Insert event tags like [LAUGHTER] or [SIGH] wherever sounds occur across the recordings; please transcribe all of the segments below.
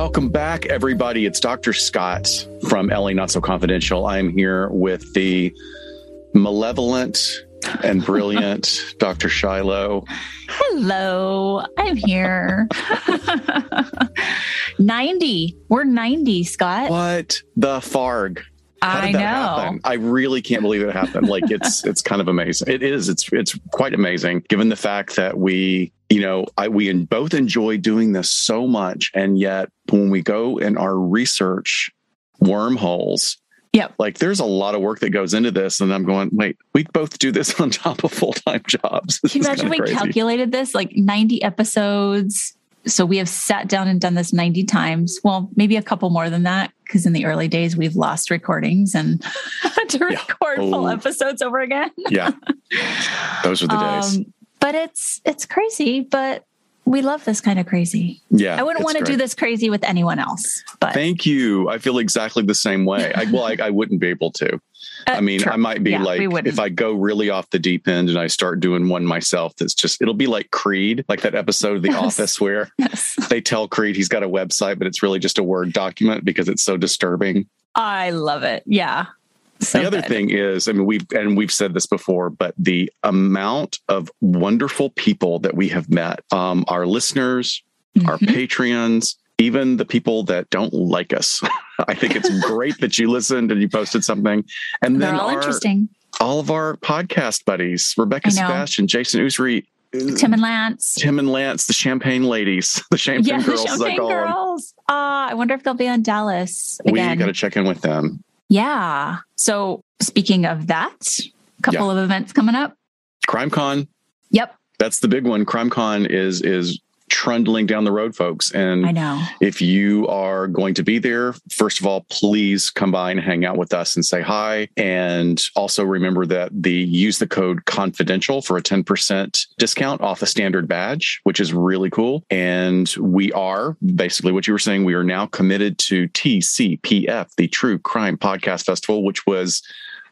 Welcome back, everybody. It's Dr. Scott from LA Not So Confidential. I'm here with the malevolent and brilliant [LAUGHS] Dr. Shiloh. Hello, I'm here. [LAUGHS] 90. We're 90, Scott. What the farg? How I did that know. happen? I really can't believe it happened. Like [LAUGHS] it's it's kind of amazing. It is. It's it's quite amazing given the fact that we, you know, I we both enjoy doing this so much, and yet when we go in our research wormholes, yeah. like there's a lot of work that goes into this, and I'm going, wait, we both do this [LAUGHS] on top of full time jobs. This Can you imagine we crazy. calculated this like 90 episodes? So we have sat down and done this 90 times. Well, maybe a couple more than that, because in the early days we've lost recordings and [LAUGHS] had to Yeah. record full Oh. episodes over again. [LAUGHS] Yeah, those are the days. Um, but it's it's crazy, but we love this kind of crazy. Yeah, I wouldn't want to do this crazy with anyone else. But Thank you. I feel exactly the same way. I, well, I, I wouldn't be able to. I Uh, mean, true. I might be Yeah, like, if I go really off the deep end and I start doing one myself, that's just, it'll be like Creed, like that episode of The [LAUGHS] Yes. Office where yes. they tell Creed he's got a website, but it's really just a Word document because it's so disturbing. I love it. Yeah. So the other good. thing is, I mean, we've, and we've said this before, but the amount of wonderful people that we have met, um, our listeners, our Mhm. Patreons, even the people that don't like us. [LAUGHS] I think it's great that you listened and you posted something. And They're then all our, interesting. all of our podcast buddies, Rebecca. Sebastian, Jason Usry, Tim and Lance. Tim and Lance, the Champagne ladies, [LAUGHS] the Champagne Yeah, the girls, I Champagne. Girls. Ah, I wonder if they'll be on Dallas We got to check in with them. yeah. So speaking of that, a couple of events coming up. CrimeCon, Yep. that's the big one. CrimeCon is is trundling down the road, folks. And I know. If you are going to be there, first of all, please come by and hang out with us and say hi. And also remember that the use the code confidential for a 10% discount off a standard badge, which is really cool. And we are basically what you were saying, we are now committed to TCPF, the True Crime Podcast Festival, which was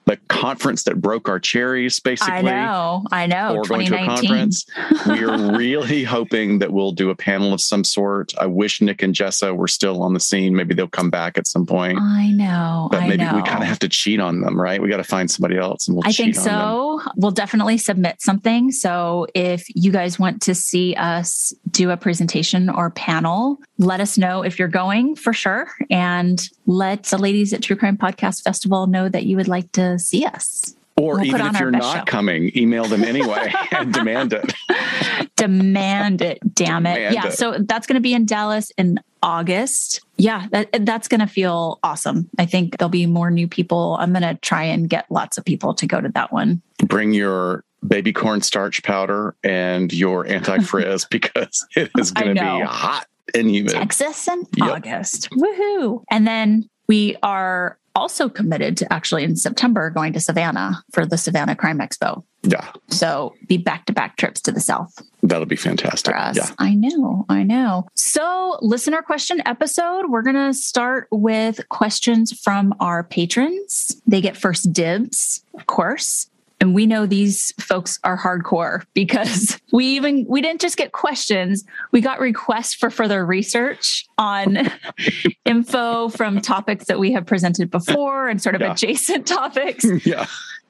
the conference that broke our cherries, basically I know. I know. or going to a conference. [LAUGHS] we are really hoping that we'll do a panel of some sort. I wish Nick and Jessa were still on the scene. Maybe they'll come back at some point. I know. But I maybe know. we kind of have to cheat on them, right? We got to find somebody else and we'll I cheat think on them. so. We'll definitely submit something. So if you guys want to see us do a presentation or panel, let us know if you're going for sure. And let the ladies at True Crime Podcast Festival know that you would like to see us. Or we'll even if our you're not show. coming, email them anyway [LAUGHS] and demand it. [LAUGHS] Demand it, damn it. Demand yeah. it. So that's going to be in Dallas in August. Yeah, that, that's going to feel awesome. I think there'll be more new people. I'm going to try and get lots of people to go to that one. Bring your baby corn starch powder and your [LAUGHS] anti-frizz because it is going to be hot and humid. Texas in Yep. August. Woohoo. And then we are also committed to actually in September going to Savannah for the Savannah Crime Expo. Yeah, So be back to back trips to the South that'll be fantastic. for us. Yeah. I know, I know. So, listener question episode, we're going to start with questions from our patrons. They get first dibs, of course. And we know these folks are hardcore because [LAUGHS] we even we didn't just get questions, we got requests for further research on [LAUGHS] info from topics that we have presented before and sort of Yeah. adjacent [LAUGHS] topics. Yeah.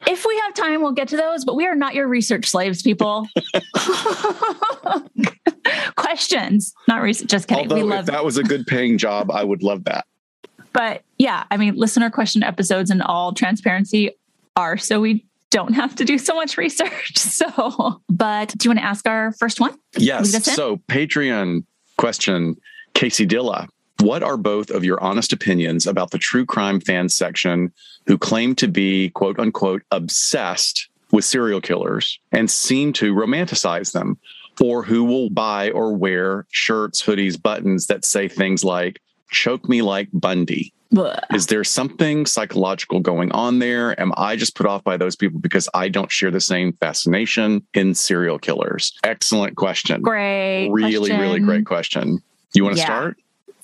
If we have time, we'll get to those, but we are not your research slaves, people. Questions, not research. Just kidding. Although we if love that was a good paying job, I would love that. But yeah, I mean, listener question episodes in all transparency are so we don't have to do so much research. [LAUGHS] So, but do you want to ask our first one? Yes. Lead us in? So, Patreon question Casey Dilla. What are both of your honest opinions about the true crime fan section who claim to be quote unquote obsessed with serial killers and seem to romanticize them, or who will buy or wear shirts, hoodies, buttons that say things like, choke me like Bundy? Is there something psychological going on there? Am I just put off by those people because I don't share the same fascination in serial killers? Excellent question. Great. really, really great question. You want to Yeah. start?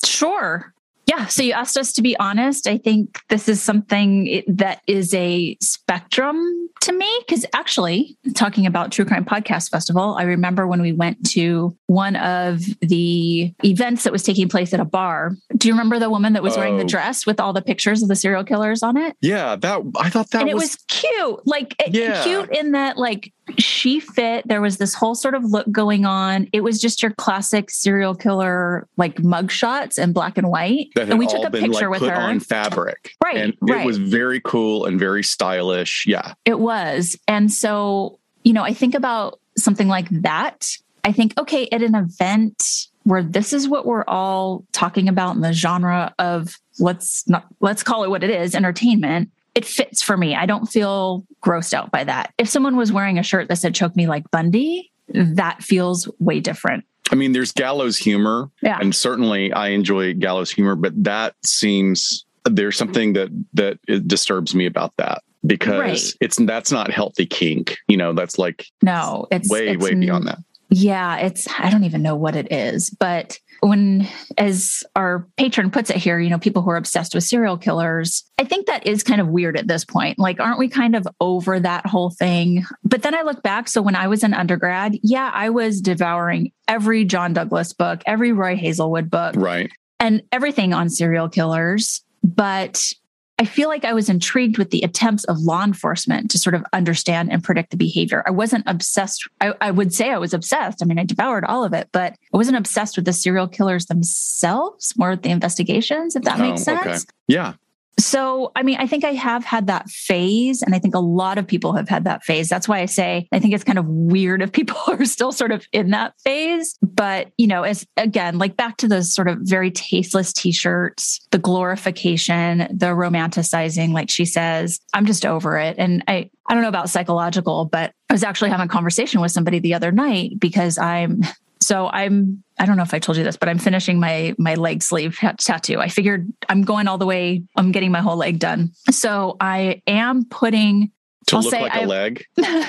Sure. Yeah. So you asked us to be honest. I think this is something that is a spectrum to me because actually talking about true crime podcast festival i remember when we went to one of the events that was taking place at a bar do you remember the woman that was wearing the Oh. dress with all the pictures of the serial killers on it Yeah, that I thought that and it was, was cute like it- Yeah. cute in that like she fit there was this whole sort of look going on it was just your classic serial killer like mug shots in black and white and we took a been picture like with her on fabric. Right, And right. it was very cool and very stylish. Yeah. It was. And so, you know, I think about something like that. I think, okay, at an event where this is what we're all talking about in the genre of let's not let's call it what it is, entertainment. It fits for me. I don't feel grossed out by that. If someone was wearing a shirt that said choke me like Bundy, that feels way different. I mean, there's gallows humor, Yeah. and certainly I enjoy gallows humor, but that seems there's something that that it disturbs me about that because Right. it's that's not healthy kink. You know, that's like No, it's way it's way beyond that. Yeah, it's I don't even know what it is, but when as our patron puts it here, you know, people who are obsessed with serial killers, I think that is kind of weird at this point. Like aren't we kind of over that whole thing? But then I look back, so when I was an undergrad, yeah, I was devouring every John Douglas book, every Roy Hazelwood book, Right. and everything on serial killers. But I feel like I was intrigued with the attempts of law enforcement to sort of understand and predict the behavior. I wasn't obsessed. I, I would say I was obsessed. I mean, I devoured all of it, but I wasn't obsessed with the serial killers themselves, more with the investigations, if that oh, makes Oh, sense. okay. Yeah. So, I mean, I think I have had that phase, and I think a lot of people have had that phase. That's why I say I think it's kind of weird if people [LAUGHS] are still sort of in that phase. But, you know, as again, like back to those sort of very tasteless t shirts, the glorification, the romanticizing, like she says, I'm just over it. And I, I don't know about psychological, but I was actually having a conversation with somebody the other night because I'm so I'm I don't know if I told you this, but I'm finishing my my leg sleeve ta- tattoo. I figured I'm going all the way. I'm getting my whole leg done. So I am putting To I'll look say like a leg. [LAUGHS] yeah,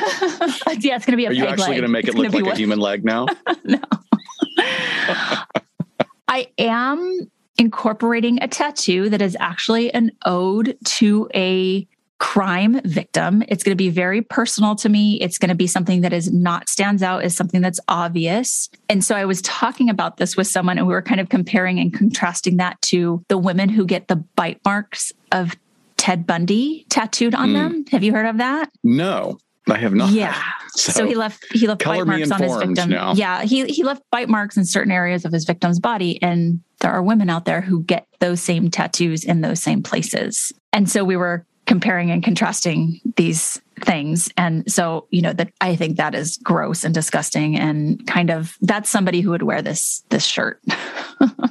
it's going to be a Are you actually leg. going to make It's it look like a human leg now? [LAUGHS] No. [LAUGHS] I am incorporating a tattoo that is actually an ode to a crime victim. It's going to be very personal to me. It's going to be something that is not stands out as something that's obvious. And so I was talking about this with someone and we were kind of comparing and contrasting that to the women who get the bite marks of Ted Bundy tattooed on Mm. them. Have you heard of that? No, I have not. Yeah. [LAUGHS] So, he left he left bite marks on his victim. now. Yeah, he he left bite marks in certain areas of his victim's body, and there are women out there who get those same tattoos in those same places. And so we were comparing and contrasting these things, and so you know that I think that is gross and disgusting, and kind of that's somebody who would wear this this shirt.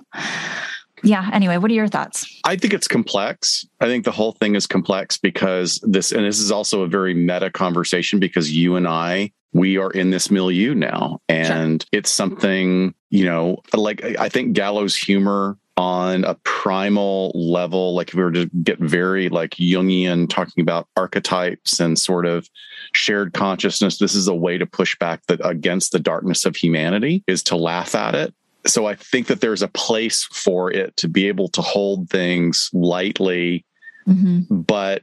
[LAUGHS] yeah. Anyway, what are your thoughts? I think it's complex. I think the whole thing is complex because this, and this is also a very meta conversation because you and I, we are in this milieu now. And it's something, you know, like I I think gallows humor on a primal level, like if we were to get very like Jungian, talking about archetypes and sort of shared consciousness, this is a way to push back the, against the darkness of humanity is to laugh at it so I think that there's a place for it to be able to hold things lightly, Mhm. but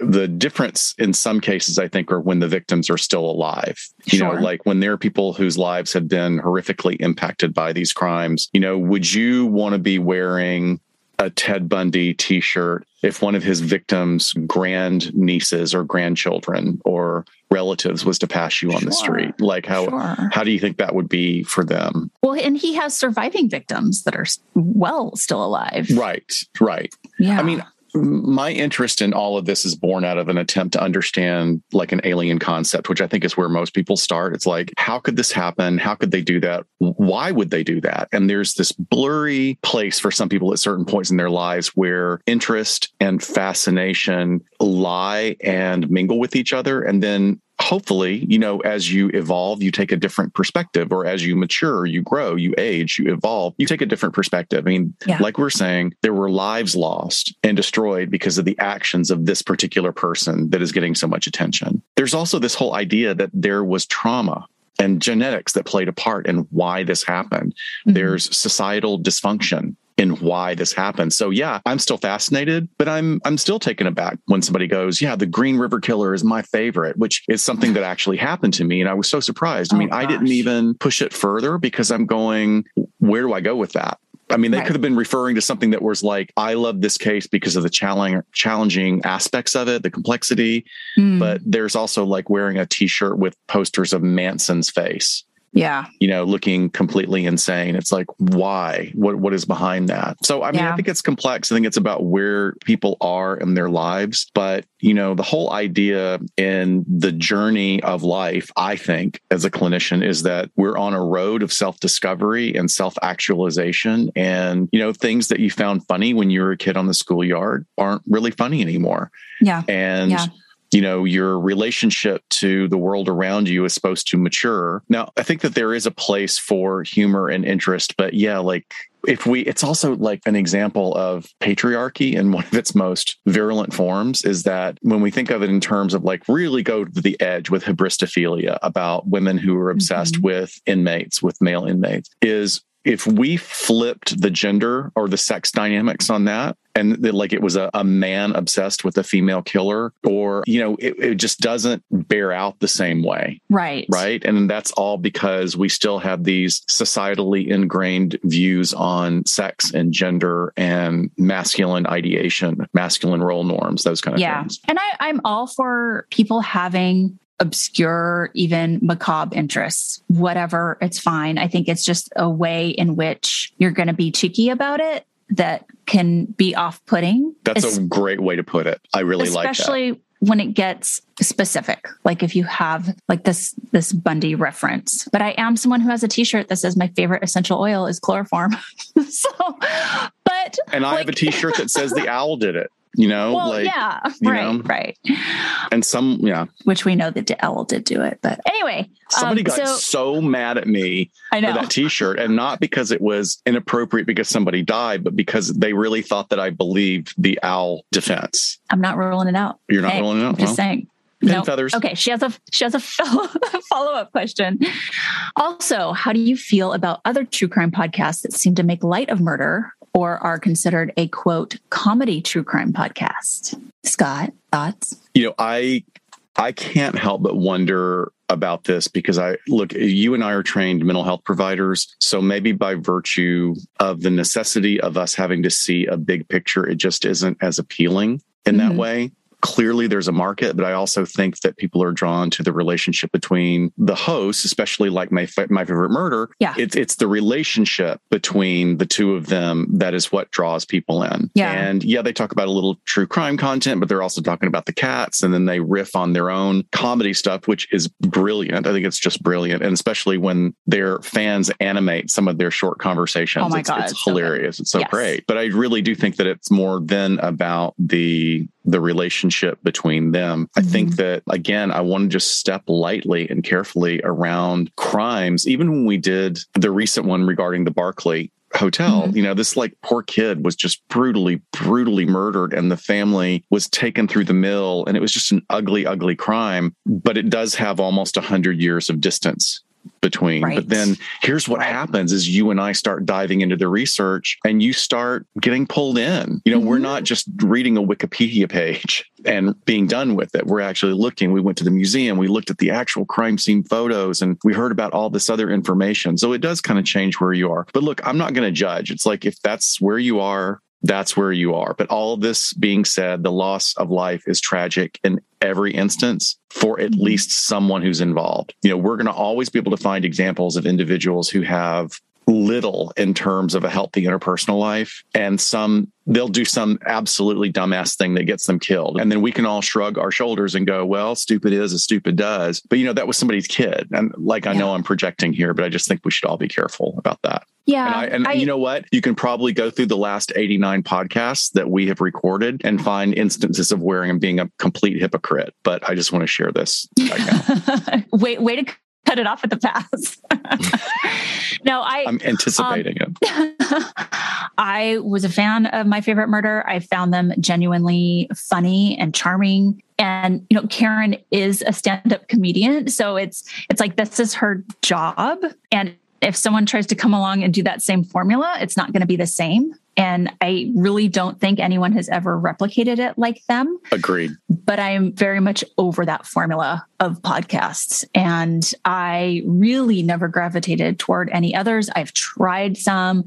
the difference in some cases, I think, are when the victims are still alive. You Sure. know, like when there are people whose lives have been horrifically impacted by these crimes. You know, would you want to be wearing a Ted Bundy T-shirt if one of his victims' grand nieces or grandchildren or relatives was to pass you on the street? Like how Sure. how do you think that would be for them? Well, and he has surviving victims that are well still alive. Right, right. Yeah. I mean, my interest in all of this is born out of an attempt to understand like an alien concept, which I think is where most people start. It's like, how could this happen? How could they do that? Why would they do that? And there's this blurry place for some people at certain points in their lives where interest and fascination lie and mingle with each other. And then hopefully, you know, as you evolve, you take a different perspective, or as you mature, you grow, you age, you evolve, you take a different perspective. I mean, Yeah. like we're saying, there were lives lost and destroyed because of the actions of this particular person that is getting so much attention. There's also this whole idea that there was trauma and genetics that played a part in why this happened. Mhm. There's societal dysfunction in why this happened. So yeah, I'm still fascinated, but I'm I'm still taken aback when somebody goes, "Yeah, the Green River Killer is my favorite," which is something that actually happened to me, and I was so surprised. I mean, oh, I didn't even push it further because I'm going, where do I go with that? I mean, they right. could have been referring to something that was like, I love this case because of the challenging, challenging aspects of it, the complexity. Mm. But there's also like wearing a t shirt with posters of Manson's face. Yeah. You know, looking completely insane. It's like, why? What what is behind that? So I mean, yeah. I think it's complex. I think it's about where people are in their lives. But, you know, the whole idea in the journey of life, I think, as a clinician, is that we're on a road of self-discovery and self-actualization. And, you know, things that you found funny when you were a kid on the schoolyard aren't really funny anymore. Yeah. And yeah you know your relationship to the world around you is supposed to mature now i think that there is a place for humor and interest but yeah like if we it's also like an example of patriarchy in one of its most virulent forms is that when we think of it in terms of like really go to the edge with hybristophilia about women who are obsessed mm-hmm. with inmates with male inmates is if we flipped the gender or the sex dynamics on that and like it was a, a, man obsessed with a female killer or you know it, it, just doesn't bear out the same way. Right. Right? And that's all because we still have these societally ingrained views on sex and gender and masculine ideation masculine role norms those kind of yeah. things. Yeah and I, i'm all for people having obscure, even macabre interests, whatever, it's fine. I think it's just a way in which you're going to be cheeky about it that can be off putting. That's a great way to put it. I really like that. Especially when it gets specific like if you have like this this bundy reference but i am someone who has a t-shirt that says my favorite essential oil is chloroform [LAUGHS] so but and i like, have a t-shirt that says the [LAUGHS] owl did it you know well, like yeah right know? right and some yeah which we know that owl did do it but anyway somebody um, got so, so, mad at me I know. for that t-shirt and not because it was inappropriate because somebody died but because they really thought that i believed the owl defense i'm not ruling it out you're not hey, ruling it out I'm just well, saying Pin nope. feathers. Okay, she has a she has a [LAUGHS] follow up question. Also, how do you feel about other true crime podcasts that seem to make light of murder or are considered a quote comedy true crime podcast. Scott, thoughts? You know, I I can't help but wonder about this because I look, you and I are trained mental health providers. So maybe by virtue of the necessity of us having to see a big picture, it just isn't as appealing in mm-hmm. that way clearly there's a market, but I also think that people are drawn to the relationship between the hosts, especially like my my favorite murder. Yeah, it's it's the relationship between the two of them that is what draws people in. Yeah, and yeah, they talk about a little true crime content, but they're also talking about the cats, and then they riff on their own comedy stuff, which is brilliant. I think it's just brilliant, and especially when their fans animate some of their short conversations. Oh my it's, god, it's, hilarious. So it's so yes. great. But I really do think that it's more than about the the relationship between them. Mm-hmm. I think mm-hmm. that, again, I want to just step lightly and carefully around crimes. Even when we did the recent one regarding the Barclay hotel mm-hmm. you know this like poor kid was just brutally brutally murdered and the family was taken through the mill and it was just an ugly ugly crime but it does have almost 100 years of distance between. Right. But then here's what happens is you and I start diving into the research and you start getting pulled in. You know, mm-hmm. we're not just reading a Wikipedia page and being done with it. We're actually looking. We went to the museum, we looked at the actual crime scene photos and we heard about all this other information. So it does kind of change where you are. But look, I'm not going to judge. It's like if that's where you are, that's where you are. But all of this being said, the loss of life is tragic in every instance for at mm-hmm. least someone who's involved. You know, we're going to always be able to find examples of individuals who have little in terms of a healthy interpersonal life. And some they'll do some absolutely dumbass thing that gets them killed. And then we can all shrug our shoulders and go well stupid is as stupid does. But you know that was somebody's kid. And like i yeah. know i'm projecting here but i just think we should all be careful about that. Yeah and, I, and I, you know what? You can probably go through the last 89 podcasts that we have recorded and find instances of where i'm being a complete hypocrite. But i just want to share this right wait [LAUGHS] wait to cut it off at the pass. [LAUGHS] no, I. I'm anticipating um, it. [LAUGHS] I was a fan of my favorite murder. I found them genuinely funny and charming. And you know, Karen is a stand-up comedian, so it's it's like this is her job. And if someone tries to come along and do that same formula, it's not going to be the same. And I really don't think anyone has ever replicated it like them. Agreed. But I am very much over that formula of podcasts. And I really never gravitated toward any others. I've tried some,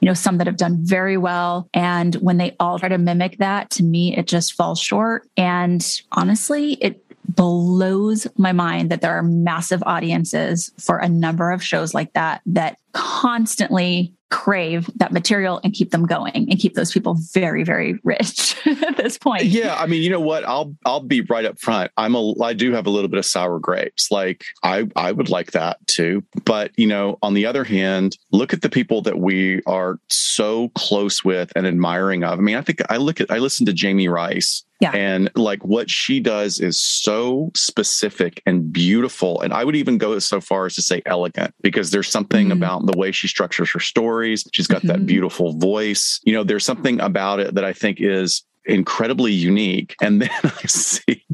you know, some that have done very well. And when they all try to mimic that, to me, it just falls short. And honestly, it blows my mind that there are massive audiences for a number of shows like that that constantly crave that material and keep them going and keep those people very very rich [LAUGHS] at this point. Yeah i mean you know what? I'll i'll be right up front. I'm a i do have a little bit of sour grapes. Like i i would like that too. But you know on the other hand look at the people that we are so close with and admiring of. I mean i think i look at i listen to jamie rice yeah. And like what she does is so specific and beautiful. And I would even go so far as to say elegant because there's something mm-hmm. about the way she structures her stories. She's got mm-hmm. that beautiful voice. You know, there's something about it that I think is incredibly unique. And [LAUGHS] then I see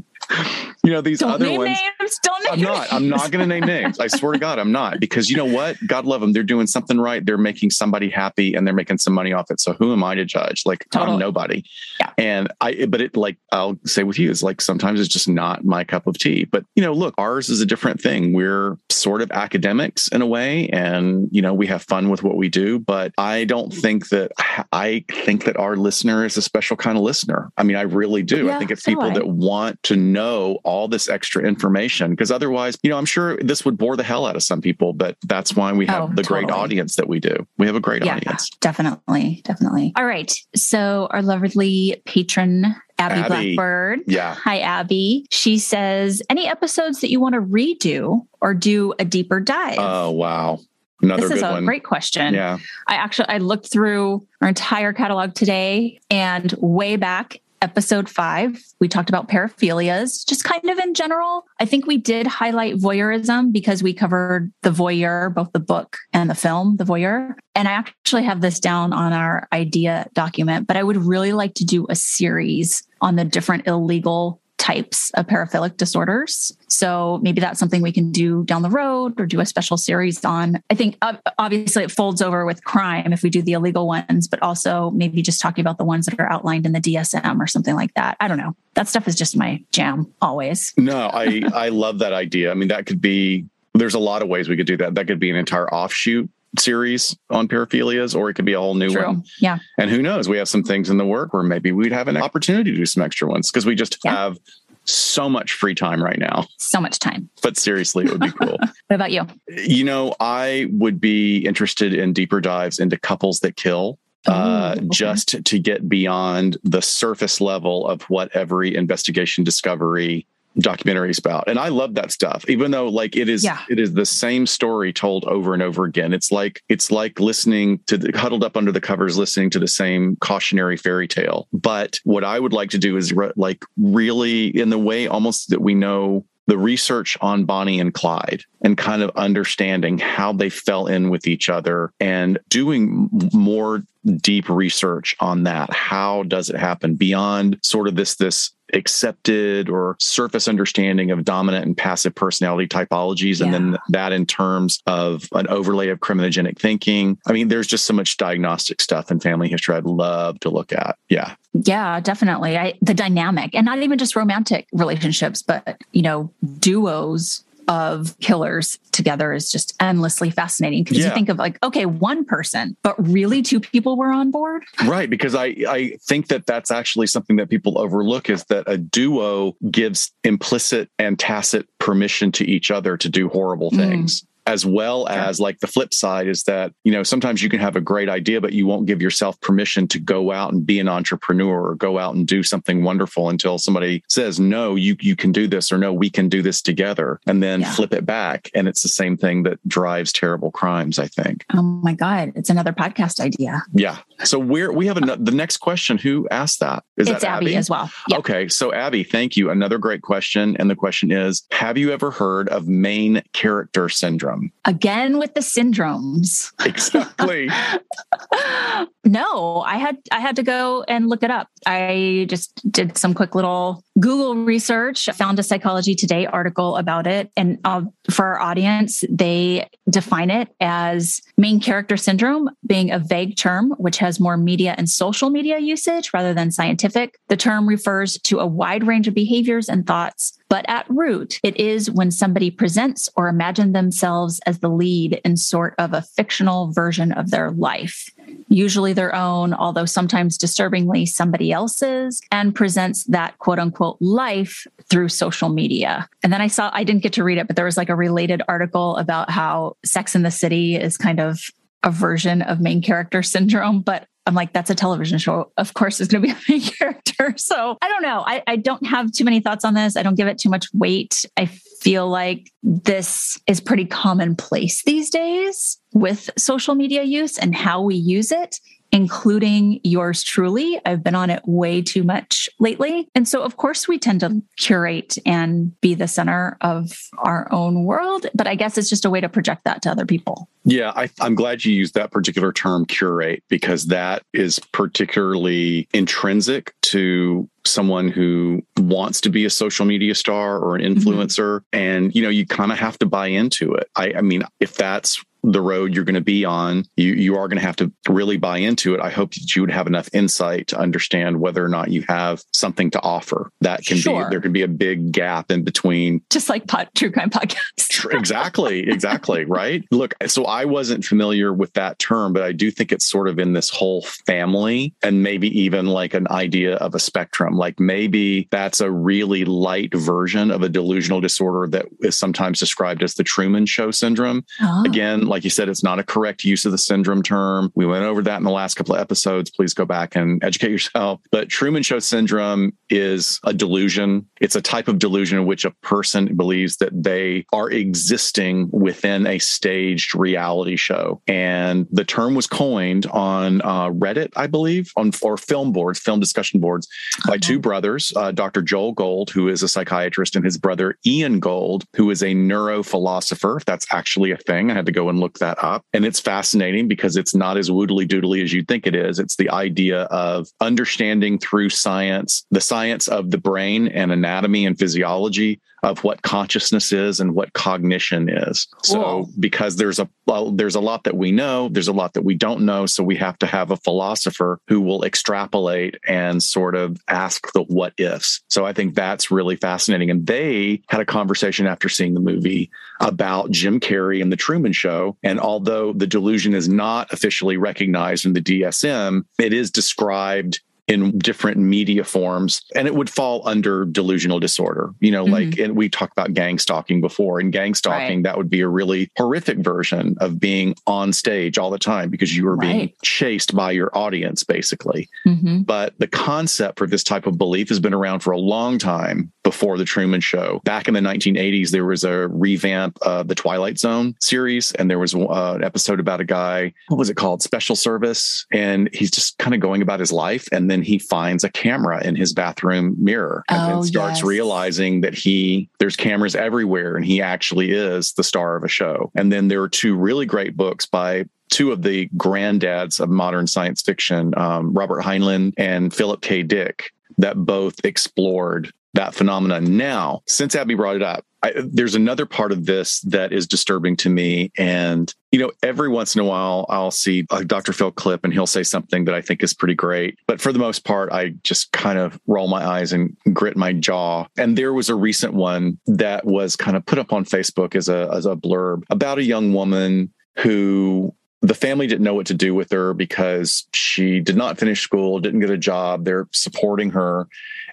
you know these Don't other name ones names. Don't i'm not i'm not going to name names. I swear to god i'm not. Because you know what? God love them they're doing something right. They're making somebody happy and they're making some money off it. So who am i to judge? Like totally. i'm nobody. Yeah. and i but it like i'll say with you is like sometimes it's just not my cup of tea. But you know look ours is a different thing. We're sort of academics in a way and you know we have fun with what we do. But i don't think that i think that our listener is a special kind of listener. I mean i really do. Yeah, i think it's people that want to know all this extra information because otherwise, you know, I'm sure this would bore the hell out of some people, but that's why we have oh, the totally. great audience that we do. We have a great yeah, audience. Definitely. Definitely. All right. So our lovely patron Abby, Abby, Blackbird. Yeah. Hi, Abby. She says, any episodes that you want to redo or do a deeper dive? Oh, wow. Another this is a one. great question. Yeah. I actually I looked through our entire catalog today and way back episode five, we talked about paraphilias, just kind of in general. I think we did highlight voyeurism because we covered The Voyeur, both the book and the film, The Voyeur. And I actually have this down on our idea document, but I would really like to do a series on the different illegal types of paraphilic disorders. So maybe that's something we can do down the road or do a special series on. I think obviously it folds over with crime if we do the illegal ones, but also maybe just talking about the ones that are outlined in the DSM or something like that. I don't know. That stuff is just my jam always. No, I I love that idea. I mean that could be there's a lot of ways we could do that. That could be an entire offshoot series on paraphilias, or it could be a whole new True. one. Yeah. And who knows? We have some things in the work where maybe we'd have an opportunity to do some extra ones because we just yeah. have so much free time right now. So much time. But seriously, it would be cool. [LAUGHS] what about you? You know, I would be interested in deeper dives into couples that kill. uh, okay. just to get beyond the surface level of what every investigation discovery documentaries about and i love that stuff even though like it is yeah. it is the same story told over and over again it's like it's like listening to the huddled up under the covers listening to the same cautionary fairy tale but what i would like to do is re- like really in the way almost that we know the research on Bonnie and Clyde and kind of understanding how they fell in with each other and doing more deep research on that. How does it happen beyond sort of this this accepted or surface understanding of dominant and passive personality typologies and yeah. then that in terms of an overlay of criminogenic thinking. I mean there's just so much diagnostic stuff in family history I'd love to look at. Yeah. Yeah, definitely. I the dynamic and not even just romantic relationships but you know duos of killers together is just endlessly fascinating because yeah. you think of like okay one person but really two people were on board right because i i think that that's actually something that people overlook is that a duo gives implicit and tacit permission to each other to do horrible mm. things mm as well as like the flip side is that you know sometimes you can have a great idea but you won't give yourself permission to go out and be an entrepreneur or go out and do something wonderful until somebody says no you you can do this or no we can do this together and then yeah. flip it back. And it's the same thing that drives terrible crimes i think. Oh my god. It's another podcast idea. Yeah. So we're we have a, the next question who asked that? Is it's that abby, abby? as well. Yep. okay. So abby thank you. Another great question. And the question is have you ever heard of main character syndrome syndrome. Again with the syndromes. Exactly. [LAUGHS] no, I had I had to go and look it up. I just did some quick little Google research found a Psychology Today article about it. And uh, for our audience, they define it as main character syndrome being a vague term, which has more media and social media usage rather than scientific. The term refers to a wide range of behaviors and thoughts but at root, it is when somebody presents or imagines themselves as the lead in sort of a fictional version of their life, usually their own, although sometimes disturbingly somebody else's, and presents that quote unquote life through social media. And then I saw, I didn't get to read it, but there was like a related article about how Sex in the City is kind of a version of main character [LAUGHS] syndrome, but I'm like, that's a television show. Of course, it's going to be a main [LAUGHS] character. So I don't know. I, I don't have too many thoughts on this. I don't give it too much weight. I feel like this is pretty commonplace these days with social media use and how we use it including yours truly. I've been on it way too much lately. And so, of course, we tend to curate and be the center of our own world. But I guess it's just a way to project that to other people. Yeah, I, am glad you used that particular term, curate, because that is particularly intrinsic to someone who wants to be a social media star or an mm-hmm. influencer. Mm-hmm. And, you know, you kind of have to buy into it. I, I mean, if that's the road you're going to be on, you you are going to have to really buy into it. I hope that you would have enough insight to understand whether or not you have something to offer. That can sure. be there can be a big gap in between, just like pod, true crime podcasts. exactly, exactly, [LAUGHS] right. Look, so I wasn't familiar with that term, but I do think it's sort of in this whole family, and maybe even like an idea of a spectrum. Like maybe that's a really light version of a delusional disorder that is sometimes described as the Truman Show syndrome. Oh. Again like you said, it's not a correct use of the syndrome term. We went over that in the last couple of episodes. Please go back and educate yourself. But Truman Show syndrome is a delusion. It's a type of delusion in which a person believes that they are existing within a staged reality show. And the term was coined on uh, Reddit, I believe, on or film boards, film discussion boards, by two brothers, uh, Dr. Joel Gold, who is a psychiatrist, and his brother Ian Gold, who is a neurophilosopher. If that's actually a thing. I had to go and look that up. And it's fascinating because it's not as woodly doodly as you think it is. It's the idea of understanding through science, the science of the brain and anatomy and physiology of what consciousness is and what cognition is. So because there's a well, there's a lot that we know, there's a lot that we don't know, so we have to have a philosopher who will extrapolate and sort of ask the what ifs. So I think that's really fascinating and they had a conversation after seeing the movie about Jim Carrey and the Truman show and although the delusion is not officially recognized in the DSM, it is described in different media forms and it would fall under delusional disorder you know mm-hmm. like and we talked about gang stalking before and gang stalking right. that would be a really horrific version of being on stage all the time because you were right. being chased by your audience basically mm-hmm. but the concept for this type of belief has been around for a long time before the truman show back in the 1980s there was a revamp of the twilight zone series and there was uh, an episode about a guy what was it called special service and he's just kind of going about his life and then he finds a camera in his bathroom mirror and oh, then starts yes. realizing that he there's cameras everywhere and he actually is the star of a show. And then there are two really great books by two of the granddads of modern science fiction, um, Robert Heinlein and Philip K. Dick, that both explored that phenomenon. Now, since Abby brought it up, I, there's another part of this that is disturbing to me. And, you know, every once in a while, I'll see a Dr. Phil clip and he'll say something that I think is pretty great. But for the most part, I just kind of roll my eyes and grit my jaw. And there was a recent one that was kind of put up on Facebook as a, as a blurb about a young woman who the family didn't know what to do with her because she did not finish school, didn't get a job. They're supporting her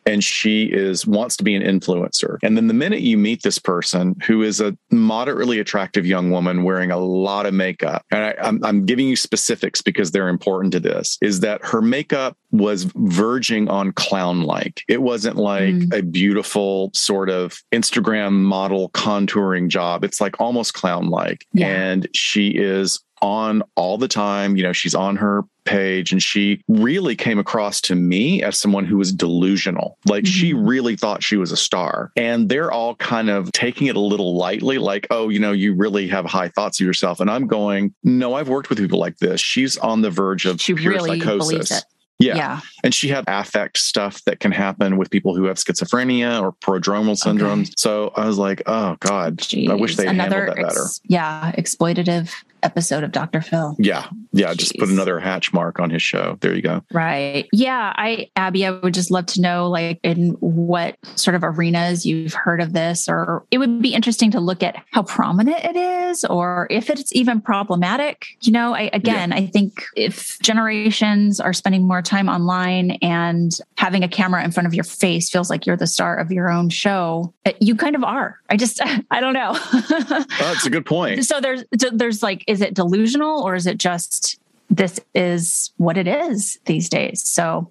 and she is wants to be an influencer. And then the minute you meet this person who is a moderately attractive young woman wearing a lot of makeup, and I, I'm, I'm giving you specifics because they're important to this, is that her makeup was verging on clown like. It wasn't like mm. a beautiful sort of Instagram model contouring job. It's like almost clown like. Yeah. And she is on all the time. You know, she's on her page and she really came across to me as someone who was delusional. Like mm-hmm. she really thought she was a star. And they're all kind of taking it a little lightly, like, oh, you know, you really have high thoughts of yourself. And I'm going, no, I've worked with people like this. She's on the verge of she pure really psychosis. Yeah. yeah. And she had affect stuff that can happen with people who have schizophrenia or prodromal syndromes. Okay. So I was like, oh God, Jeez. I wish they handled that better. Ex- yeah. Exploitative episode of Dr. Phil. Yeah. Yeah. Jeez. Just put another hatch mark on his show. There you go. Right. Yeah. I, Abby, I would just love to know, like, in what sort of arenas you've heard of this, or it would be interesting to look at how prominent it is, or if it's even problematic. You know, I, again, yeah. I think if generations are spending more time online and having a camera in front of your face feels like you're the star of your own show, uh, you kind of are. I just, [LAUGHS] I don't know. oh, that's a good point. [LAUGHS] So there's, there's like, is it delusional or is it just this is what it is these days? So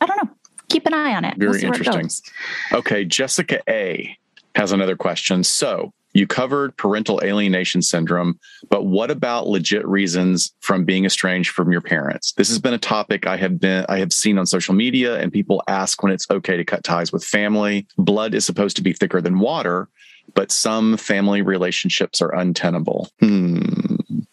I don't know. Keep an eye on it. Very we'll interesting. It okay. Jessica A has another question. So you covered parental alienation syndrome, but what about legit reasons from being estranged from your parents? This has been a topic I have been I have seen on social media and people ask when it's okay to cut ties with family. Blood is supposed to be thicker than water, but some family relationships are untenable. Hmm.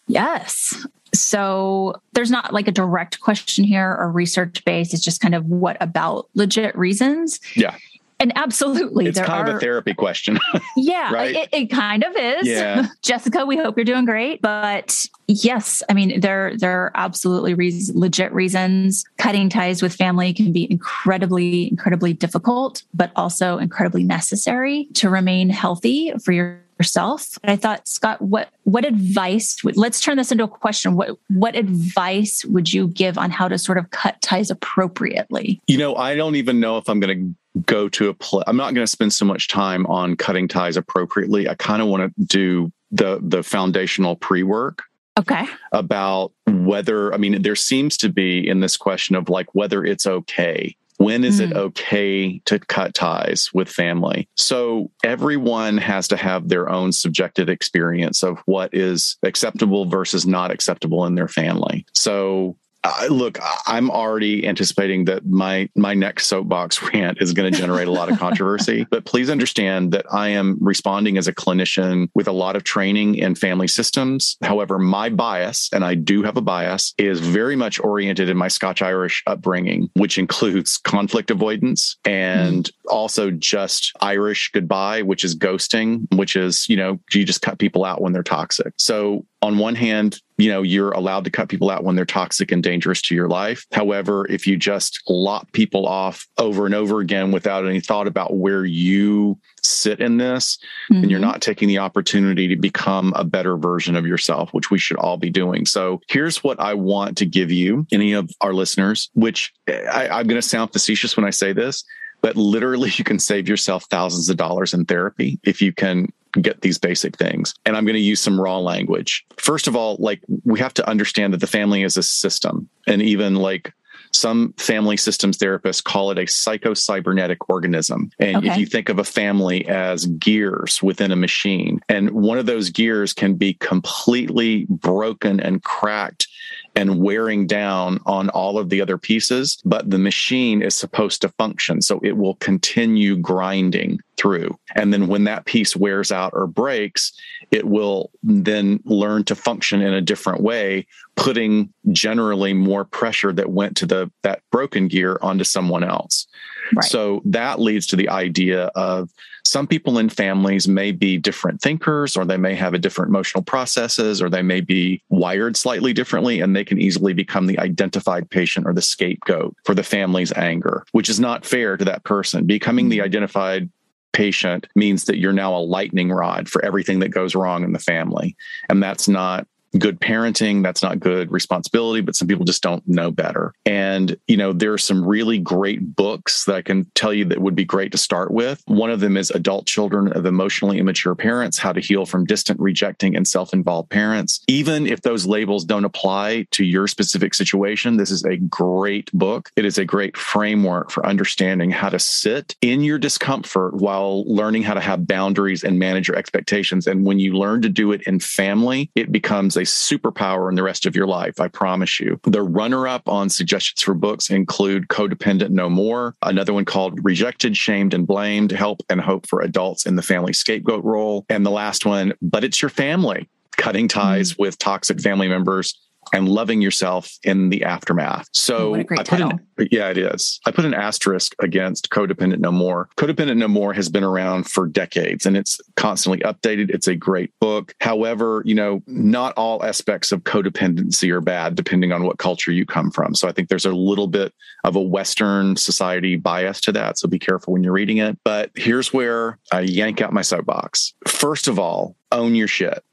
Yes. So there's not like a direct question here or research based. It's just kind of what about legit reasons? Yeah. And absolutely, it's kind are, of a therapy question. [LAUGHS] yeah, right? it, it, kind of is. Yeah. [LAUGHS] Jessica, we hope you're doing great. But yes, I mean, there there are absolutely legit reasons. Cutting ties with family can be incredibly, incredibly difficult, but also incredibly necessary to remain healthy for your yourself. I thought, Scott, what what advice would let's turn this into a question. What what advice would you give on how to sort of cut ties appropriately? You know, I don't even know if I'm going to go to a place. I'm not going to spend so much time on cutting ties appropriately. I kind of want to do the the foundational pre-work. Okay. About whether I mean there seems to be in this question of like whether it's okay when is mm. it okay to cut ties with family? So everyone has to have their own subjective experience of what is acceptable versus not acceptable in their family. So uh, look, I'm already anticipating that my my next soapbox [LAUGHS] rant is going to generate a lot of controversy. [LAUGHS] but please understand that I am responding as a clinician with a lot of training in family systems. However, my bias, and I do have a bias, is very much oriented in my Scotch Irish upbringing, which includes conflict avoidance and mm. also just Irish goodbye, which is ghosting, which is you know you just cut people out when they're toxic. So on one hand, you know, you're allowed to cut people out when they're toxic and dangerous to your life. However, if you just lock people off over and over again without any thought about where you sit in this, mm-hmm. then you're not taking the opportunity to become a better version of yourself, which we should all be doing. So here's what I want to give you, any of our listeners, which I, I'm going to sound facetious when I say this, but literally [LAUGHS] you can save yourself thousands of dollars in therapy if you can get these basic things. And I'm going to use some raw language. First of all, like we have to understand that the family is a system. And even like some family systems therapists call it a psychocybernetic organism. And okay. if you think of a family as gears within a machine, and one of those gears can be completely broken and cracked and wearing down on all of the other pieces, but the machine is supposed to function. So it will continue grinding through. And then when that piece wears out or breaks, it will then learn to function in a different way, putting generally more pressure that went to the that broken gear onto someone else. Right. So that leads to the idea of some people in families may be different thinkers, or they may have a different emotional processes, or they may be wired slightly differently, and they can easily become the identified patient or the scapegoat for the family's anger, which is not fair to that person. Becoming the mm-hmm. identified patient means that you're now a lightning rod for everything that goes wrong in the family. And that's not good parenting. That's not good responsibility, but some people just don't know better. And, you know, there are some really great books that I can tell you that would be great to start with. One of them is Adult Children of Emotionally Immature Parents How to Heal from Distant, Rejecting, and Self Involved Parents. Even if those labels don't apply to your specific situation, this is a great book. It is a great framework for understanding how to sit in your discomfort while learning how to have boundaries and manage your expectations. And when you learn to do it in family, it becomes a superpower in the rest of your life. I promise you. The runner up on suggestions for books include Codependent No More, another one called Rejected, Shamed, and Blamed Help and Hope for Adults in the Family Scapegoat Role. And the last one, But It's Your Family Cutting Ties mm-hmm. with Toxic Family Members and loving yourself in the aftermath. So oh, What I put title. an, yeah, it is. I put an asterisk against Codependent No More. Codependent No More has been around for decades and it's constantly updated. It's a great book. However, you know, not all aspects of codependency are bad depending on what culture you come from. So I think there's a little bit of a Western society bias to that. So be careful when you're reading it. But here's where I yank out my soapbox. First of all, own your shit.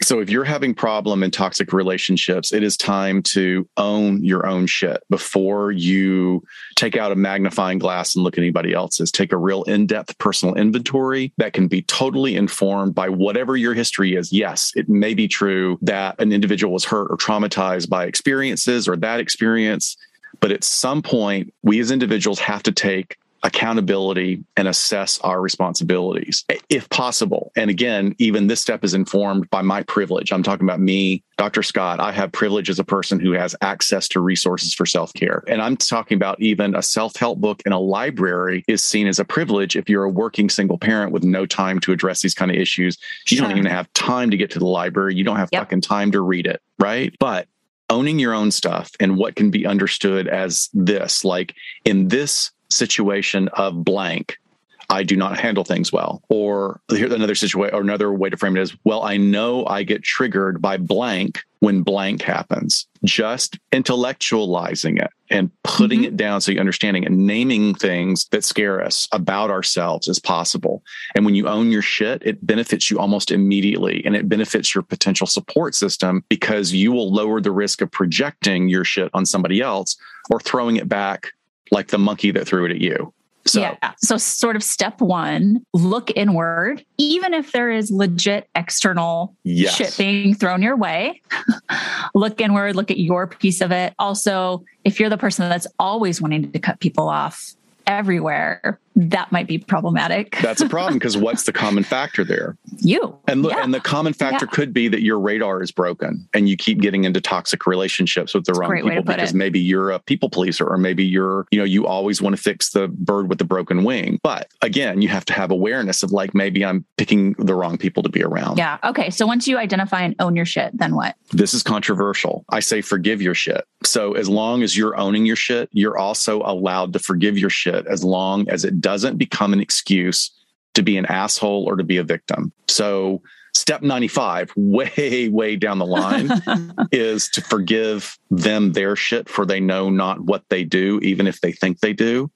So if you're having problem in toxic relationships, it is time to own your own shit before you take out a magnifying glass and look at anybody else's. Take a real in-depth personal inventory that can be totally informed by whatever your history is. Yes, it may be true that an individual was hurt or traumatized by experiences or that experience, but at some point we as individuals have to take accountability and assess our responsibilities if possible. And again, even this step is informed by my privilege. I'm talking about me, Dr. Scott. I have privilege as a person who has access to resources for self care. And I'm talking about even a self help book in a library is seen as a privilege if you're a working single parent with no time to address these kind of issues. You Sure. don't even have time to get to the library. You don't have Yep. fucking time to read it, right? But owning your own stuff and what can be understood as this, like in this situation of blank, I do not handle things well. Or here's another situation, or another way to frame it is, well, I know I get triggered by blank when blank happens. Just intellectualizing it and putting Mhm. it down so you understanding and naming things that scare us about ourselves as possible. And when you own your shit, it benefits you almost immediately and it benefits your potential support system because you will lower the risk of projecting your shit on somebody else or throwing it back like the monkey that threw it at you. So yeah. So, sort of step one look inward, even if there is legit external yes. shit being thrown your way. [LAUGHS] look inward, look at your piece of it. Also, if you're the person that's always wanting to cut people off everywhere, that might be problematic. That's a [LAUGHS] problem because what's the common factor there? you. And look, Yeah. and the common factor Yeah. could be that your radar is broken and you keep getting into toxic relationships with the a wrong people because it. maybe you're a people pleaser or maybe you're, you know, you always want to fix the bird with the broken wing. But again, you have to have awareness of like maybe I'm picking the wrong people to be around. Yeah. Okay. So once you identify and own your shit, then what? This is controversial. I say forgive your shit. So as long as you're owning your shit, you're also allowed to forgive your shit as long as it doesn't become an excuse to be an asshole or to be a victim. So step 95, way, way down the line, [LAUGHS] is to forgive them their shit for they know not what they do, even if they think they do.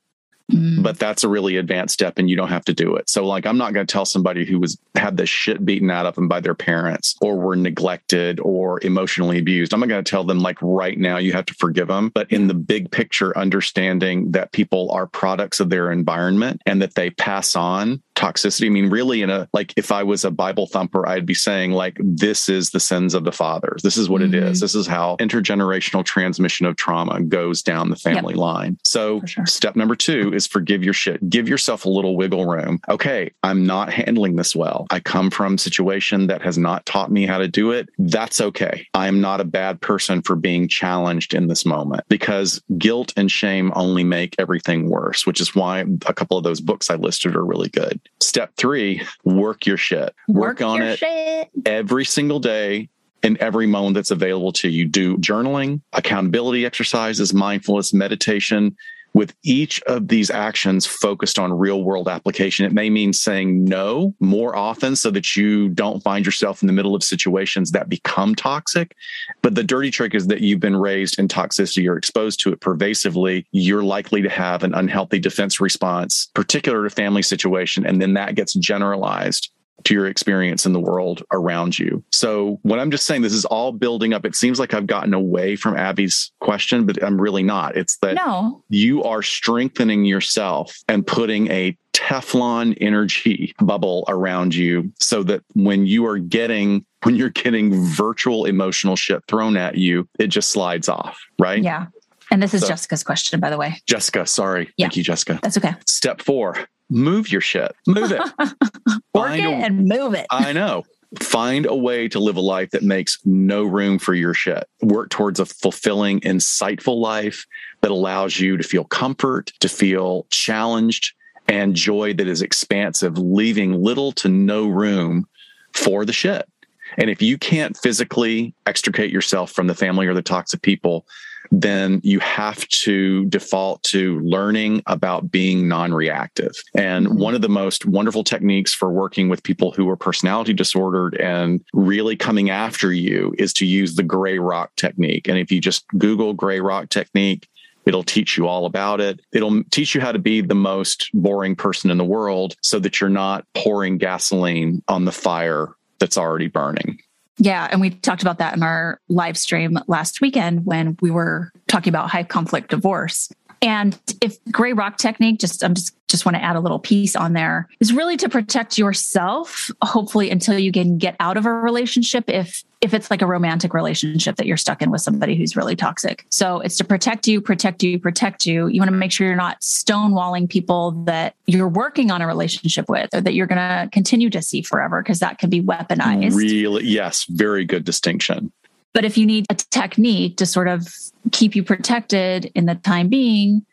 Mm. But that's a really advanced step and you don't have to do it. So like I'm not going to tell somebody who was had the shit beaten out of them by their parents or were neglected or emotionally abused. I'm not going to tell them like right now you have to forgive them, but in the big picture understanding that people are products of their environment and that they pass on toxicity. I mean, really, in a like, if I was a Bible thumper, I'd be saying, like, this is the sins of the fathers. This is what it Mhm. is. This is how intergenerational transmission of trauma goes down the family line. So, sure. step number two is forgive your shit. Give yourself a little wiggle room. Okay, I'm not handling this well. I come from a situation that has not taught me how to do it. That's okay. I am not a bad person for being challenged in this moment because guilt and shame only make everything worse, which is why a couple of those books I listed are really good. Step three, work your shit. Work, on it shit. every single day in every moment that's available to you. Do journaling, accountability exercises, mindfulness, meditation. With each of these actions focused on real world application, it may mean saying no more often so that you don't find yourself in the middle of situations that become toxic. But the dirty trick is that you've been raised in toxicity or exposed to it pervasively. You're likely to have an unhealthy defense response, particular to family situation. And then that gets generalized to your experience in the world around you. So, what I'm just saying, this is all building up. It seems like I've gotten away from Abby's question, but I'm really not. It's that No. you are strengthening yourself and putting a Teflon energy bubble around you so that when you are getting when you're getting virtual emotional shit thrown at you, it just slides off, right? Yeah. And this is So- Jessica's question, by the way. Jessica, sorry. Yeah. Thank you, Jessica. That's okay. Step four, move your shit. Move it. [LAUGHS] Work it a- and move it. I know. Find a way to live a life that makes no room for your shit. Work towards a fulfilling, insightful life that allows you to feel comfort, to feel challenged, and joy that is expansive, leaving little to no room for the shit. And if you can't physically extricate yourself from the family or the toxic people, then you have to default to learning about being non reactive. And mm-hmm. one of the most wonderful techniques for working with people who are personality disordered and really coming after you is to use the gray rock technique. And if you just Google gray rock technique, It'll teach you all about it. It'll teach you how to be the most boring person in the world so that you're not pouring gasoline on the fire that's already burning. Yeah. And we talked about that in our live stream last weekend when we were talking about high conflict divorce. And if gray rock technique, just I'm just just want to add a little piece on there, is really to protect yourself, hopefully until you can get out of a relationship if if it's like a romantic relationship that you're stuck in with somebody who's really toxic. So it's to protect you, protect you, protect you. You want to make sure you're not stonewalling people that you're working on a relationship with or that you're going to continue to see forever because that can be weaponized. Really, yes, very good distinction. But if you need a technique to sort of keep you protected in the time being,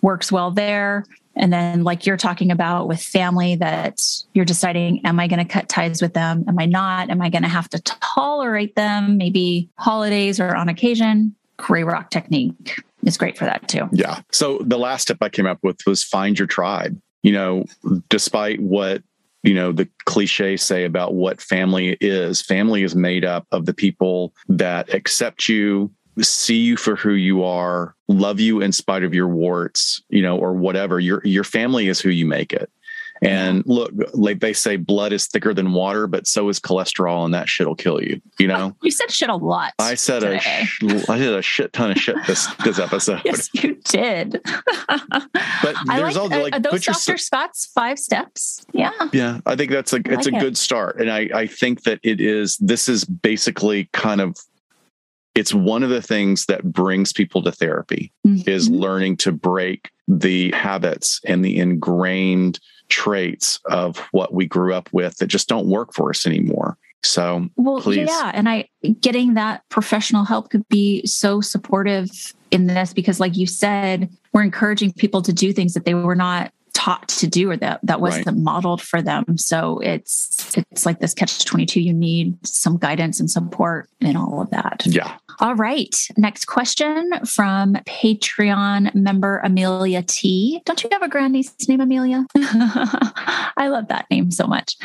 works well there. And then, like you're talking about with family, that you're deciding, am I going to cut ties with them? Am I not? Am I going to have to tolerate them? Maybe holidays or on occasion. Gray rock technique is great for that too. Yeah. So the last tip I came up with was find your tribe. You know, despite what you know the cliche say about what family is. Family is made up of the people that accept you see you for who you are love you in spite of your warts you know or whatever. Your your family is who you make it and look, like they say, blood is thicker than water, but so is cholesterol, and that shit will kill you. You know. you said shit a lot. I said today. a sh- I did a shit ton of shit this this episode. [LAUGHS] yes, you did. [LAUGHS] but I there's like, all like uh, those Dr. Scott's five steps. Yeah. Yeah, I think that's a it's like a good start, and I I think that it is. This is basically kind of it's one of the things that brings people to therapy mm-hmm. is learning to break the habits and the ingrained traits of what we grew up with that just don't work for us anymore. So, well, please. yeah, and I getting that professional help could be so supportive in this because, like you said, we're encouraging people to do things that they were not taught to do or that that wasn't right. modeled for them so it's it's like this catch 22 you need some guidance and support in all of that yeah all right. Next question from patreon member amelia t. Don't you have a grandniece named amelia? [LAUGHS] I love that name so much.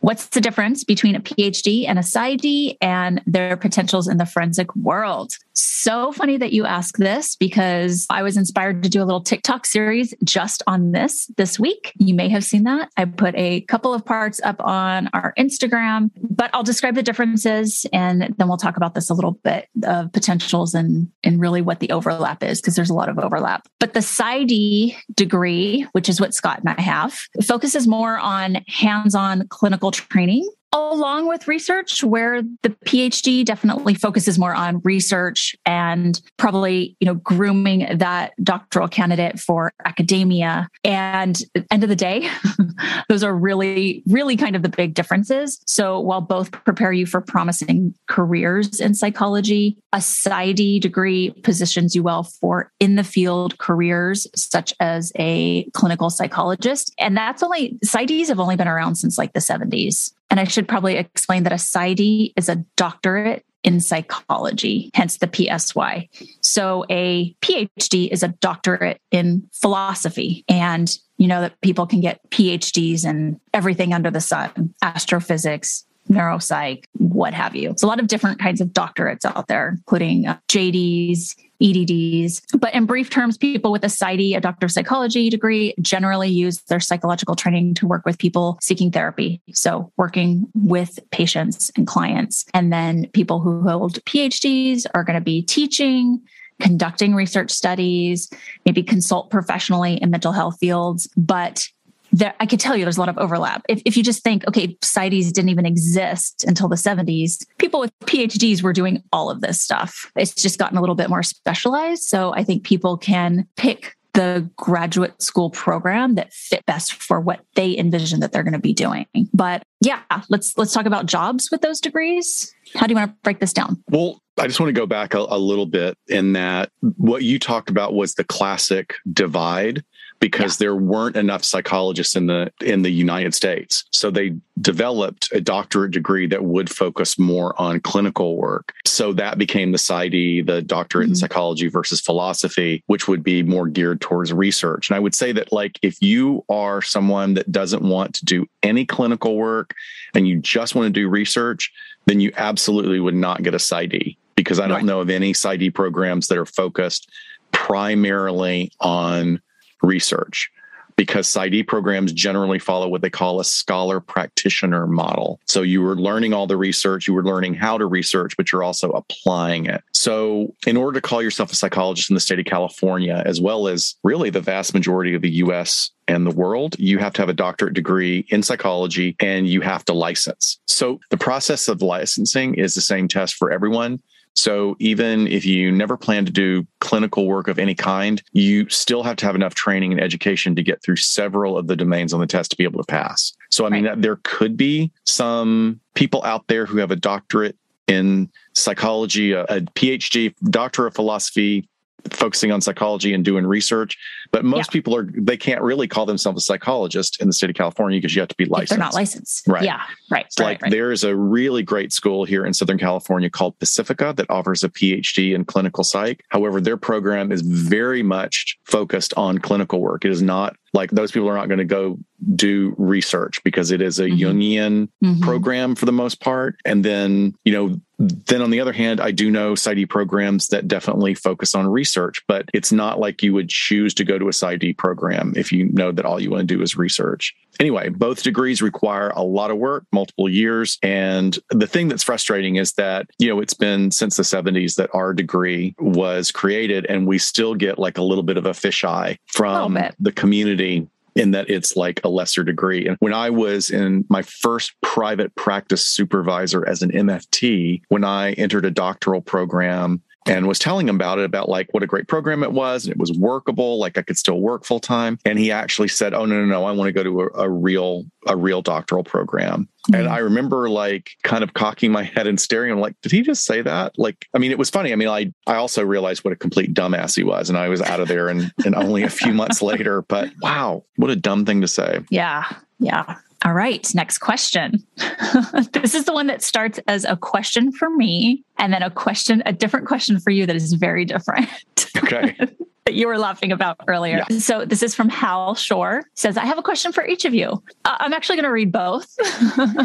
What's the difference between a phd and a PsyD and their potentials in the forensic world? So funny that you ask this because I was inspired to do a little TikTok series just on this this week. You may have seen that. I put a couple of parts up on our Instagram, but I'll describe the differences and then we'll talk about this a little bit of potentials and, and really what the overlap is because there's a lot of overlap. But the PsyD degree, which is what Scott and I have, focuses more on hands on clinical training along with research where the phd definitely focuses more on research and probably you know grooming that doctoral candidate for academia. And end of the day [LAUGHS] those are really really kind of the big differences. So while both prepare you for promising careers in psychology a PsyD degree positions you well for in the field careers such as a clinical psychologist. And that's only PsyDs have only been around since like the 70s and I should probably explain that a PsyD is a doctorate in psychology, hence the PSY. So a PhD is a doctorate in philosophy. And you know that people can get PhDs in everything under the sun astrophysics, neuropsych, what have you. So a lot of different kinds of doctorates out there, including uh, JDs, EDDs. But in brief terms, people with a PsyD, a doctor of psychology degree, generally use their psychological training to work with people seeking therapy. So working with patients and clients. And then people who hold PhDs are going to be teaching, conducting research studies, maybe consult professionally in mental health fields, but there, I could tell you there's a lot of overlap. If, if you just think, okay, PsyDs didn't even exist until the 70s, people with PhDs were doing all of this stuff. It's just gotten a little bit more specialized. So I think people can pick the graduate school program that fit best for what they envision that they're going to be doing. But yeah, let's let's talk about jobs with those degrees. How do you want to break this down? Well, I just want to go back a, a little bit in that what you talked about was the classic divide because yeah. there weren't enough psychologists in the in the United States. So they developed a doctorate degree that would focus more on clinical work. So that became the PsyD, the doctorate mm-hmm. in psychology versus philosophy, which would be more geared towards research. And I would say that like if you are someone that doesn't want to do any clinical work and you just want to do research, then you absolutely would not get a PsyD because I don't right. know of any PsyD programs that are focused primarily on research because PsyD programs generally follow what they call a scholar practitioner model. So you were learning all the research, you were learning how to research, but you're also applying it. So in order to call yourself a psychologist in the state of California, as well as really the vast majority of the US and the world, you have to have a doctorate degree in psychology and you have to license. So the process of licensing is the same test for everyone. So even if you never plan to do clinical work of any kind, you still have to have enough training and education to get through several of the domains on the test to be able to pass. So I mean, right. there could be some people out there who have a doctorate in psychology, a, a PhD, doctor of philosophy, focusing on psychology and doing research. But most yeah. people are they can't really call themselves a psychologist in the state of California because you have to be licensed. They're not licensed. Right. Yeah. Right. So right, like right. there is a really great school here in Southern California called Pacifica that offers a PhD in clinical psych. However, their program is very much focused on clinical work. It is not like those people are not going to go do research because it is a mm-hmm. Jungian mm-hmm. program for the most part. And then, you know, then on the other hand, I do know PsyD programs that definitely focus on research, but it's not like you would choose to go to a PsyD program if you know that all you want to do is research. Anyway, both degrees require a lot of work, multiple years. And the thing that's frustrating is that, you know, it's been since the 70s that our degree was created and we still get like a little bit of a fisheye from the community in that it's like a lesser degree. And when I was in my first private practice supervisor as an MFT, when I entered a doctoral program and was telling him about it about like what a great program it was and it was workable like i could still work full time and he actually said oh no no no i want to go to a, a real a real doctoral program. Mm-hmm. and i remember like kind of cocking my head and staring. I'm like did he just say that? Like i mean it was funny. I mean i i also realized what a complete dumbass he was and i was out of there and, and only a few months later but wow what a dumb thing to say. Yeah yeah all right, next question. [LAUGHS] this is the one that starts as a question for me and then a question, a different question for you that is very different. Okay. [LAUGHS] that you were laughing about earlier. Yeah. So this is from Hal Shore. Says, I have a question for each of you. Uh, I'm actually going to read both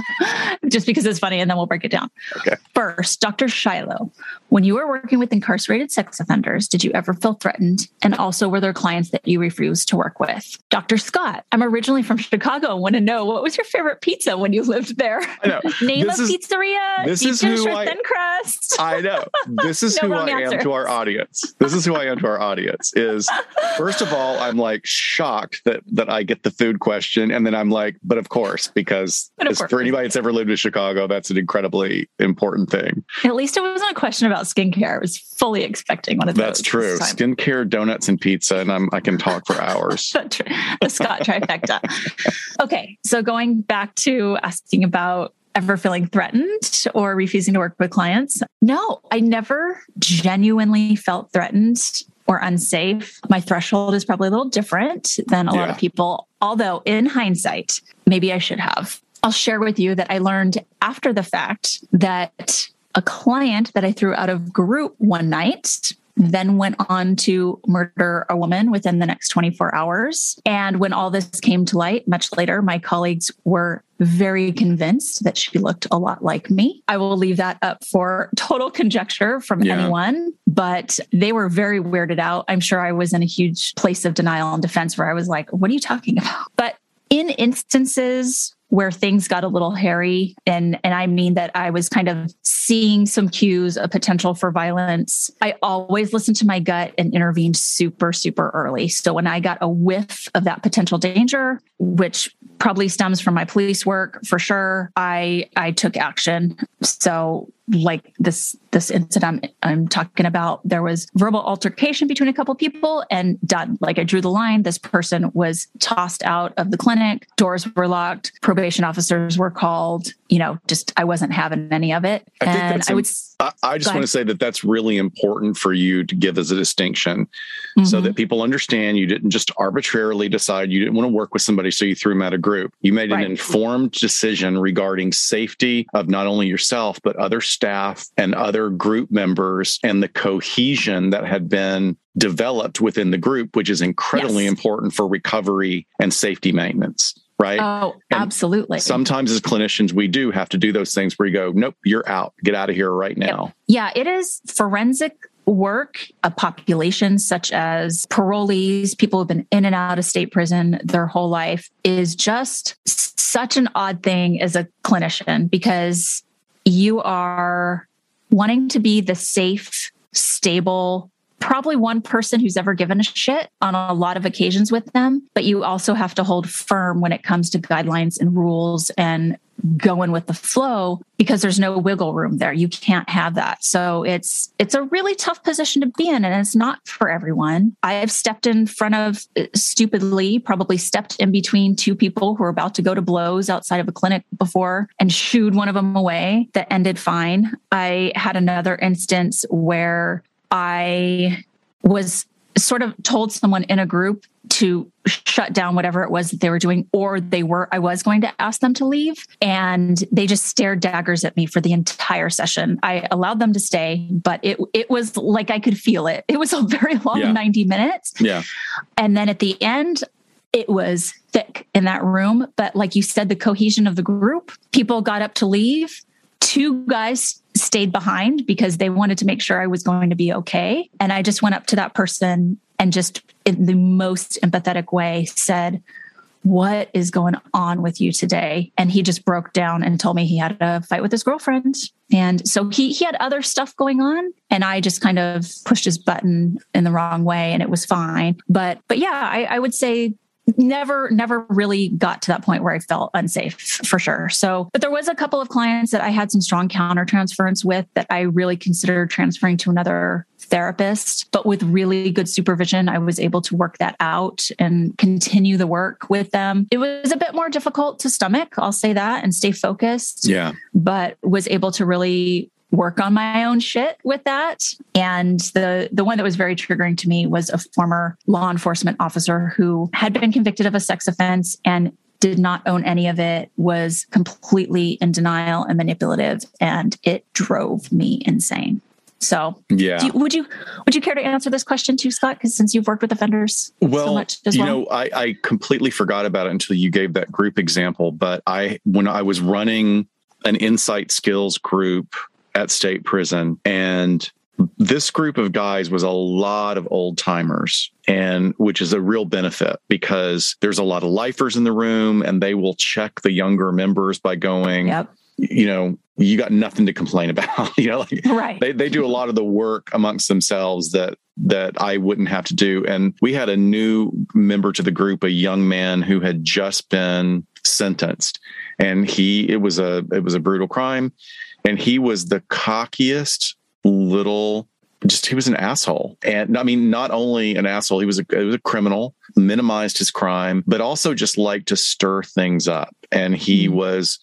[LAUGHS] just because it's funny and then we'll break it down. Okay. First, Dr. Shiloh, when you were working with incarcerated sex offenders, did you ever feel threatened? And also, were there clients that you refused to work with? Dr. Scott, I'm originally from Chicago. I want to know what was your favorite pizza when you lived there? I know. [LAUGHS] Name this of is, pizzeria. This is who I, thin crust. I know. [LAUGHS] This is no who I answer. am to our audience. This is who I am to our audience is first of all, I'm like shocked that that I get the food question, and then I'm like, but of course, because [LAUGHS] of course. for anybody that's ever lived in Chicago, that's an incredibly important thing. At least it wasn't a question about skincare. I was fully expecting one of those. That's true. Skincare, donuts, and pizza, and I'm I can talk for hours. [LAUGHS] the Scott trifecta. okay, so going back to asking about ever feeling threatened or refusing to work with clients? No, I never genuinely felt threatened or unsafe. My threshold is probably a little different than a yeah. lot of people, although in hindsight, maybe I should have. I'll share with you that I learned after the fact that a client that I threw out of group one night then went on to murder a woman within the next 24 hours. And when all this came to light much later, my colleagues were very convinced that she looked a lot like me. I will leave that up for total conjecture from yeah. anyone, but they were very weirded out. I'm sure I was in a huge place of denial and defense where I was like, what are you talking about? But in instances where things got a little hairy and and I mean that I was kind of seeing some cues of potential for violence. I always listened to my gut and intervened super super early. So when I got a whiff of that potential danger, which probably stems from my police work for sure, I I took action. So like this this incident I'm, I'm talking about, there was verbal altercation between a couple people and done. Like I drew the line. This person was tossed out of the clinic. Doors were locked. Probation officers were called. You know, just I wasn't having any of it. I and I would. I, I just want to say that that's really important for you to give as a distinction so Mhm. that people understand you didn't just arbitrarily decide you didn't want to work with somebody, so you threw them out of group. You made an Right. informed decision regarding safety of not only yourself, but other staff and other group members and the cohesion that had been developed within the group, which is incredibly Yes. important for recovery and safety maintenance. Right. Oh, And absolutely. Sometimes as clinicians, we do have to do those things where you go, nope, you're out. Get out of here right now. Yeah, it is forensic work, a population such as parolees, people who've been in and out of state prison their whole life, is just such an odd thing as a clinician because you are wanting to be the safe, stable, probably one person who's ever given a shit on a lot of occasions with them, but you also have to hold firm when it comes to guidelines and rules and going with the flow because there's no wiggle room there. You can't have that. So it's it's a really tough position to be in and it's not for everyone. I have stepped in front of uh, stupidly, probably stepped in between two people who are about to go to blows outside of a clinic before and shooed one of them away that ended fine. I had another instance where I was sort of told someone in a group to shut down whatever it was that they were doing or they were I was going to ask them to leave and they just stared daggers at me for the entire session. I allowed them to stay, but it it was like I could feel it. It was a very long Yeah. 90 minutes Yeah. and then at the end it was thick in that room, but like you said the cohesion of the group, people got up to leave. Two guys stayed behind because they wanted to make sure I was going to be okay. And I just went up to that person and just in the most empathetic way said, What is going on with you today? And he just broke down and told me he had a fight with his girlfriend. And so he he had other stuff going on and I just kind of pushed his button in the wrong way and it was fine. But but yeah, I, I would say never never really got to that point where i felt unsafe for sure. So but there was a couple of clients that i had some strong counter transference with that i really considered transferring to another therapist. But with really good supervision i was able to work that out and continue the work with them. It was a bit more difficult to stomach i'll say that and stay focused. Yeah. but was able to really work on my own shit with that and the the one that was very triggering to me was a former law enforcement officer who had been convicted of a sex offense and did not own any of it was completely in denial and manipulative and it drove me insane so Yeah. do you, would you would you care to answer this question too scott because since you've worked with offenders well, so much as you well know, I, I completely forgot about it until you gave that group example. But I, when I was running an insight skills group at state prison, and this group of guys was a lot of old timers, and which is a real benefit because there's a lot of lifers in the room, and they will check the younger members by going, yep you know, you got nothing to complain [LAUGHS] about. you know, like right they they do a lot of the work amongst themselves that that I wouldn't have to do. And we had a new member to the group, a young man who had just been sentenced, and he it was a it was a brutal crime, and he was the cockiest little. Just he was an asshole, and I mean, not only an asshole, he was a, he was a criminal, minimized his crime, but also just liked to stir things up. And he Mhm. was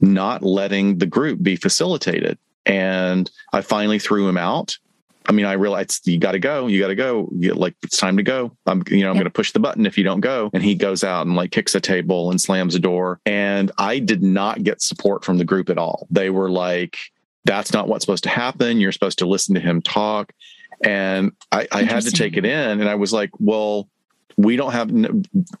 not letting the group be facilitated. And I finally threw him out. I mean, I realized you got to go, you got to go. You, like it's time to go. I'm, you know, I'm Yeah. going to push the button if you don't go. And he goes out and like kicks a table and slams a door. And I did not get support from the group at all. They were like, "That's not what's supposed to happen. You're supposed to listen to him talk." And I, I had to take it in, and I was like, "Well, we don't have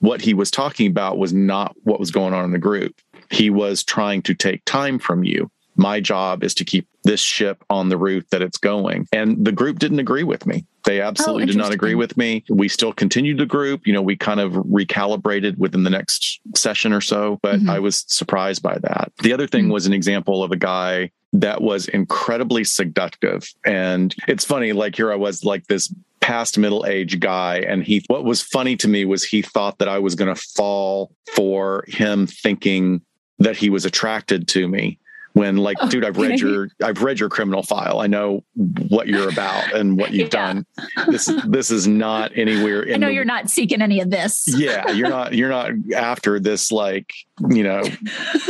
what he was talking about was not what was going on in the group. He was trying to take time from you. My job is to keep this ship on the route that it's going. And the group didn't agree with me. They absolutely did not agree with me. We still continued the group. You know, we kind of recalibrated within the next session or so, but Mhm. I was surprised by that. The other thing Mhm. was an example of a guy that was incredibly seductive. And it's funny, like here I was like this past middle age guy and he what was funny to me was he thought that I was going to fall for him thinking that he was attracted to me when like oh, dude i've read your i've read your criminal file. I know what you're about and what you've yeah. done. This this is not anywhere in i know the, you're not seeking any of this. Yeah you're not you're not after this like you know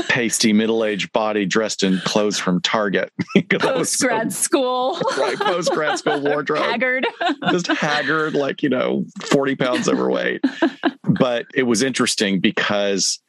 pasty middle-aged body dressed in clothes from target. [LAUGHS] Post grad so, school. Right post grad school [LAUGHS] wardrobe. Haggard. Just haggard like you know 40 pounds overweight. But it was interesting because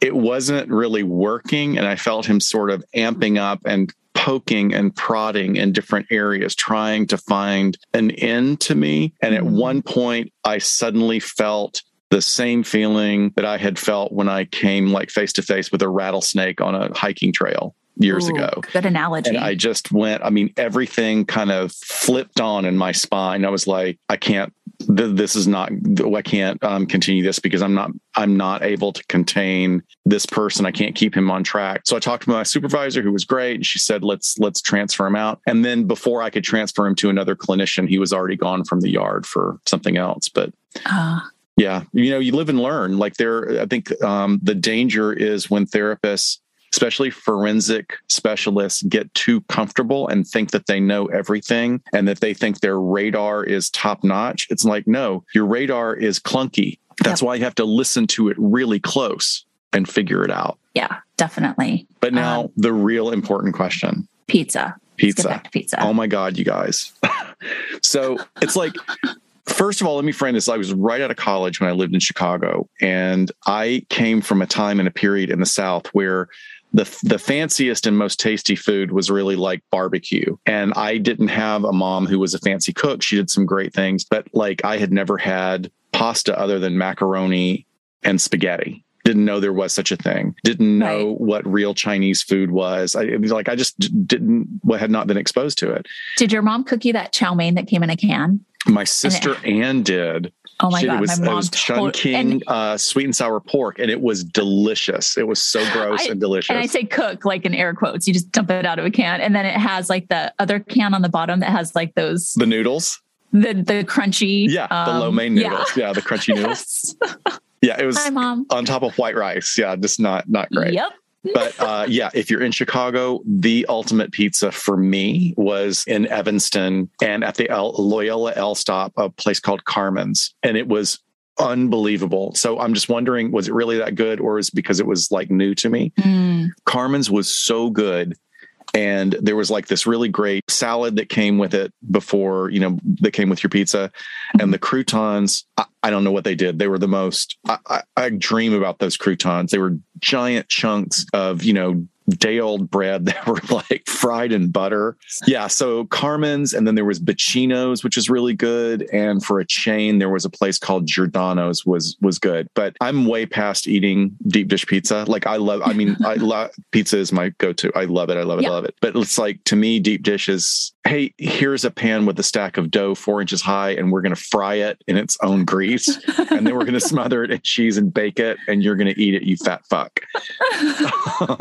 it wasn't really working. And I felt him sort of amping up and poking and prodding in different areas, trying to find an end to me. And at mm-hmm. one point, I suddenly felt the same feeling that I had felt when I came like face to face with a rattlesnake on a hiking trail years Ooh, ago. Good analogy. And I just went, I mean, everything kind of flipped on in my spine. I was like, I can't, this is not, I can't um, continue this because I'm not, I'm not able to contain this person. I can't keep him on track. So I talked to my supervisor who was great. And she said, let's, let's transfer him out. And then before I could transfer him to another clinician, he was already gone from the yard for something else. But uh. yeah, you know, you live and learn like there, I think um, the danger is when therapists especially forensic specialists get too comfortable and think that they know everything and that they think their radar is top notch. It's like, no, your radar is clunky. That's yep. why you have to listen to it really close and figure it out. Yeah, definitely. But now um, the real important question pizza. Pizza. pizza. Oh my God, you guys. [LAUGHS] so it's like, First of all, let me frame this. I was right out of college when I lived in Chicago, and I came from a time and a period in the South where the the fanciest and most tasty food was really like barbecue. And i didn't have a mom who was a fancy cook. She did some great things but like i had never had pasta other than macaroni and spaghetti. Didn't know there was such a thing. Didn't know right. what real chinese food was. I was like i just didn't What had not been exposed to it. Did your mom cook you that chow mein that came in a can? My sister Anne did Oh my Shit, god, it was, my mom it was Chun King and, uh, sweet and sour pork, and it was delicious. It was so gross I, and delicious. And I say cook like in air quotes. You just dump it out of a can, and then it has like the other can on the bottom that has like those the noodles, the the crunchy, yeah, um, the lo mein noodles, yeah. yeah, the crunchy [LAUGHS] noodles. yeah, it was Hi, mom. on top of white rice. Yeah, just not not great. Yep but uh, yeah, if you're in Chicago, the ultimate pizza for me was in Evanston and at the El, Loyola L stop, a place called Carmen's, and it was unbelievable. So I'm just wondering, was it really that good, or is it because it was like new to me? Mm. Carmen's was so good and there was like this really great salad that came with it before you know that came with your pizza. And mm-hmm. the croutons I, I don't know what they did. They were the most I, I, I dream about those croutons. They were giant chunks of you know day old bread [LAUGHS] that were like fried in butter. Yeah. So Carmen's, and then there was Bacino's, which is really good. And for a chain, there was a place called Giordano's was was good. But I'm way past eating deep dish pizza. Like I love, I mean, I [LAUGHS] love pizza is my go-to. I love it. I love it. I love it. But it's like to me, deep dish is hey, here's a pan with a stack of dough four inches high, and we're gonna fry it in its own grease. and then we're gonna smother it in cheese and bake it, and you're gonna eat it, you fat fuck. [LAUGHS]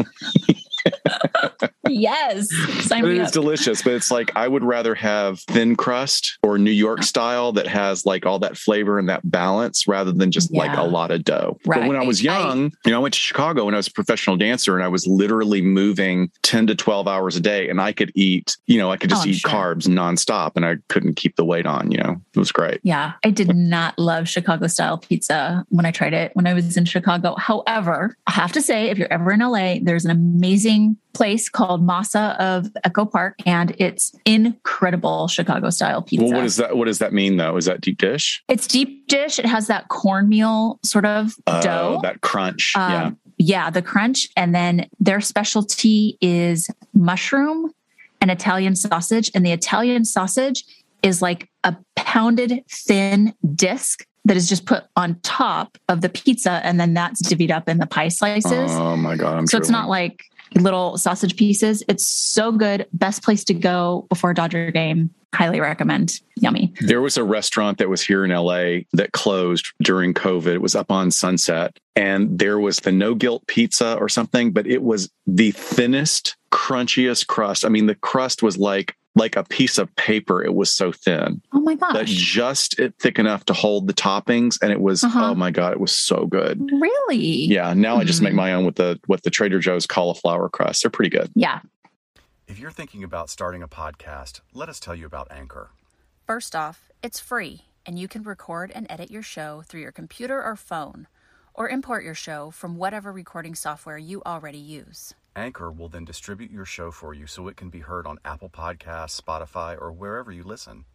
[LAUGHS] [LAUGHS] yes. Sign it is delicious, but it's like I would rather have thin crust or New York style that has like all that flavor and that balance rather than just yeah. like a lot of dough. Right. But when I was young, I, you know, I went to Chicago when I was a professional dancer and I was literally moving 10 to 12 hours a day and I could eat, you know, I could just oh, eat sure. carbs nonstop and I couldn't keep the weight on, you know, it was great. Yeah. I did not love Chicago style pizza when I tried it when I was in Chicago. However, I have to say, if you're ever in LA, there's an amazing place called Masa of Echo Park, and it's incredible Chicago style pizza. Well, what does that what does that mean though? Is that deep dish? It's deep dish. It has that cornmeal sort of uh, dough, that crunch. Um, yeah, yeah, the crunch, and then their specialty is mushroom and Italian sausage, and the Italian sausage is like a pounded thin disc that is just put on top of the pizza and then that's divvied up in the pie slices. Oh my god. I'm so it's not like little sausage pieces. It's so good. Best place to go before a Dodger game. Highly recommend. Yummy. There was a restaurant that was here in LA that closed during COVID. It was up on Sunset and there was the no guilt pizza or something, but it was the thinnest, crunchiest crust. I mean, the crust was like like a piece of paper. It was so thin. Oh my gosh. But just it thick enough to hold the toppings. And it was, Uh-huh. oh my God, it was so good. Really? Yeah. Now I just make Mhm. my own with the with the Trader Joe's cauliflower crust. They're pretty good. Yeah. If you're thinking about starting a podcast, let us tell you about Anchor. First off, it's free, and you can record and edit your show through your computer or phone, or import your show from whatever recording software you already use. Anchor will then distribute your show for you so it can be heard on Apple Podcasts, Spotify, or wherever you listen.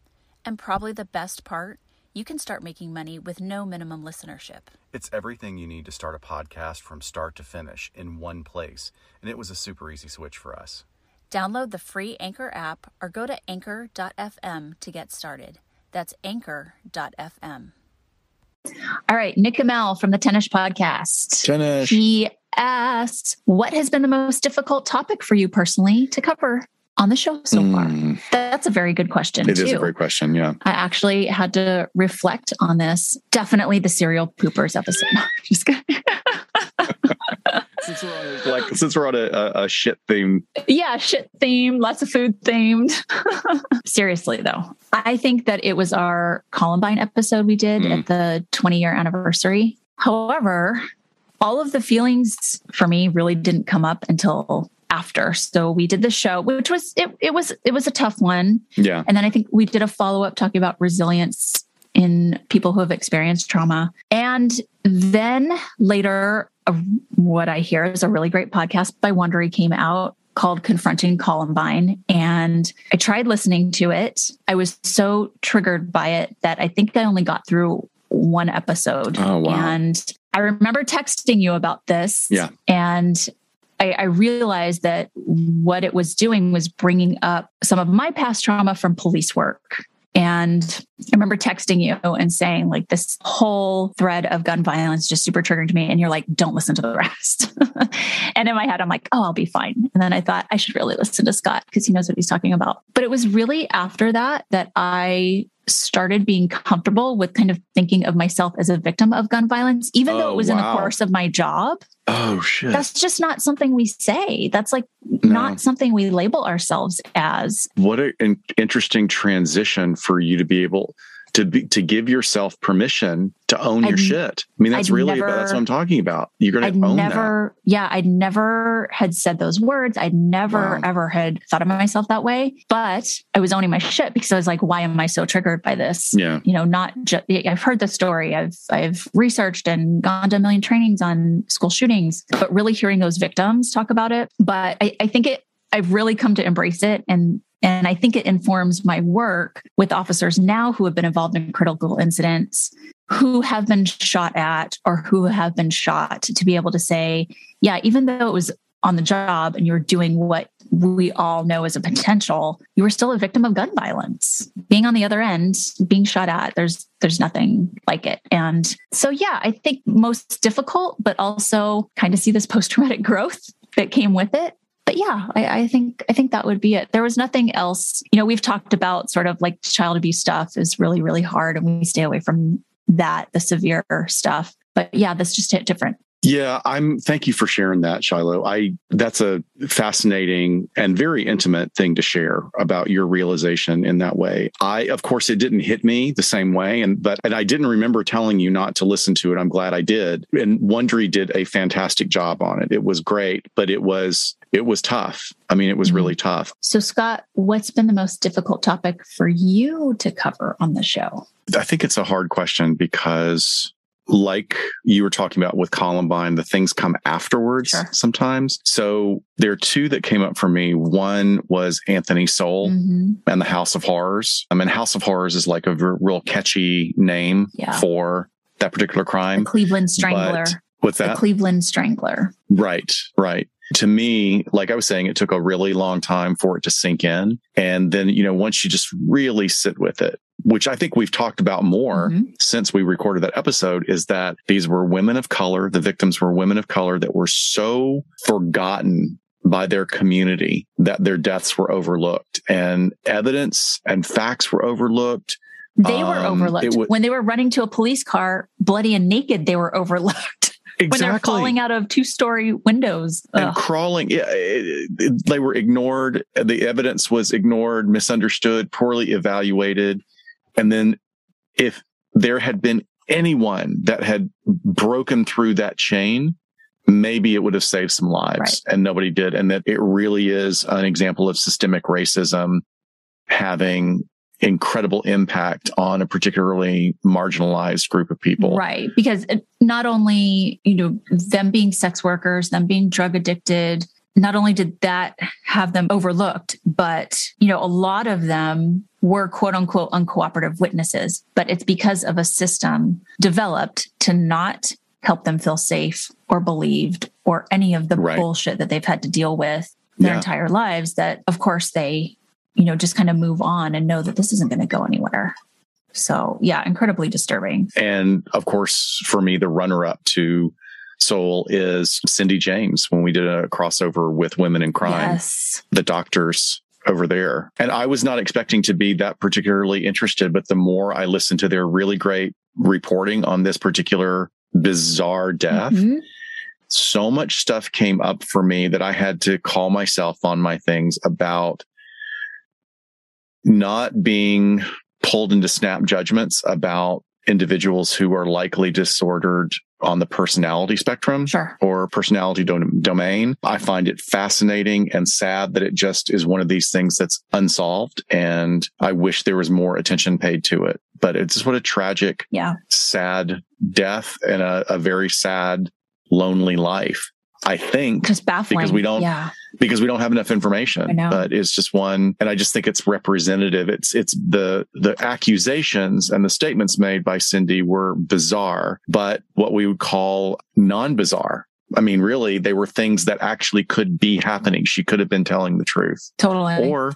And probably the best part, you can start making money with no minimum listenership. It's everything you need to start a podcast from start to finish in one place, and it was a super easy switch for us. Download the free Anchor app or go to anchor.fm to get started. That's anchor.fm. All right. Nick Amel from the Tennis Podcast. Tennis. He asked, What has been the most difficult topic for you personally to cover on the show so far? Mm, That's a very good question. it too. is a great question. Yeah. I actually had to reflect on this. Definitely the serial poopers episode. [LAUGHS] Just kidding. Since we're on, like since we're on a, a, a shit theme, yeah, shit theme, lots of food themed. [LAUGHS] Seriously, though, I think that it was our Columbine episode we did Mm. at the 20 year anniversary. However, all of the feelings for me really didn't come up until after. So we did the show, which was it, it was it was a tough one. yeah. And then I think we did a follow up talking about resilience in people who have experienced trauma. And then later, what I hear is a really great podcast by Wondery came out called Confronting Columbine. And I tried listening to it. I was so triggered by it that I think I only got through one episode. Oh, wow. And I remember texting you about this. Yeah. And I, I realized that what it was doing was bringing up some of my past trauma from police work. And I remember texting you and saying, like, this whole thread of gun violence just super triggered to me. And you're like, don't listen to the rest. [LAUGHS] and in my head, I'm like, oh, I'll be fine. And then I thought I should really listen to Scott because he knows what he's talking about. But it was really after that that I started being comfortable with kind of thinking of myself as a victim of gun violence, even though Oh, it was in the course of my job Oh shit. that's just not something we say. That's like No. not something we label ourselves as. what an interesting transition for you to be able to be to give yourself permission to own your I'd- shit. I mean, that's I'd really never- that's what I'm talking about. You're gonna I'd to own never, yeah, I'd never had said those words. I'd never Wow. ever had thought of myself that way. But I was owning my shit because I was like, why am I so triggered by this? Yeah. You know, not just I've heard the story. I've I've researched and gone to a million trainings on school shootings, but really hearing those victims talk about it. But I, I think it I've really come to embrace it and and I think it informs my work with officers now who have been involved in critical incidents, who have been shot at or who have been shot to be able to say, yeah, even though it was on the job and you're doing what we all know is a potential, you were still a victim of gun violence. Being on the other end, being shot at, there's there's nothing like it. And so yeah, I think most difficult, but also kind of see this post-traumatic [LAUGHS] growth that came with it but yeah, I, I think I think that would be it. There was nothing else. You know, we've talked about sort of like child abuse stuff is really really hard, and we stay away from that, the severe stuff. But yeah, this just hit different. Yeah, I'm thank you for sharing that, Shiloh. I that's a fascinating and very intimate thing to share about your realization in that way. I of course it didn't hit me the same way and but and I didn't remember telling you not to listen to it. I'm glad I did. And Wondery did a fantastic job on it. It was great, but it was it was tough. I mean, it was mm-hmm. really tough. So Scott, what's been the most difficult topic for you to cover on the show? I think it's a hard question because like you were talking about with Columbine, the things come afterwards Sure. sometimes. So there are two that came up for me. One was Anthony Sowell Mhm. and the House of Horrors. I mean, House of Horrors is like a r- real catchy name Yeah. for that particular The crime. Cleveland Strangler. But what's The that? Cleveland Strangler. Right, right. To me, like I was saying, it took a really long time for it to sink in. And then, you know, once you just really sit with it, which I think we've talked about more Mhm. since we recorded that episode, is that these were women of color. The victims were women of color that were so forgotten by their community that their deaths were overlooked and evidence and facts were overlooked. They were Um, overlooked it wa- when they were running to a police car, bloody and naked. They were [LAUGHS] overlooked. when they're falling out of two story windows and crawling. Yeah, it, it, they were ignored. The evidence was ignored, misunderstood, poorly evaluated. And then if there had been anyone that had broken through that chain, maybe it would have saved some lives right. and nobody did. And that it really is an example of systemic racism having incredible impact on a particularly marginalized group of people. Right. Because not only, you know, them being sex workers, them being drug addicted, not only did that have them overlooked, but, you know, a lot of them were quote unquote uncooperative witnesses, but it's because of a system developed to not help them feel safe or believed or any of the right. bullshit that they've had to deal with their yeah. entire lives that of course they you know just kind of move on and know that this isn't going to go anywhere so yeah incredibly disturbing and of course for me the runner up to Sowell is cindy james when we did a crossover with women in crime yes. the doctors over there. And I was not expecting to be that particularly interested, but the more I listened to their really great reporting on this particular bizarre death. Mm-hmm. So much stuff came up for me that I had to call myself on my things about not being pulled into snap judgments about individuals who are likely disordered on the personality spectrum sure. or personality do- domain. I find it fascinating and sad that it just is one of these things that's unsolved. And I wish there was more attention paid to it. But it's just what a tragic, yeah. sad death and a, a very sad, lonely life. I think just baffling because we don't yeah. Because we don't have enough information. But it's just one, and I just think it's representative. It's it's the the accusations and the statements made by Cindy were bizarre, but what we would call non-bizarre. I mean, really, they were things that actually could be happening. She could have been telling the truth, totally, or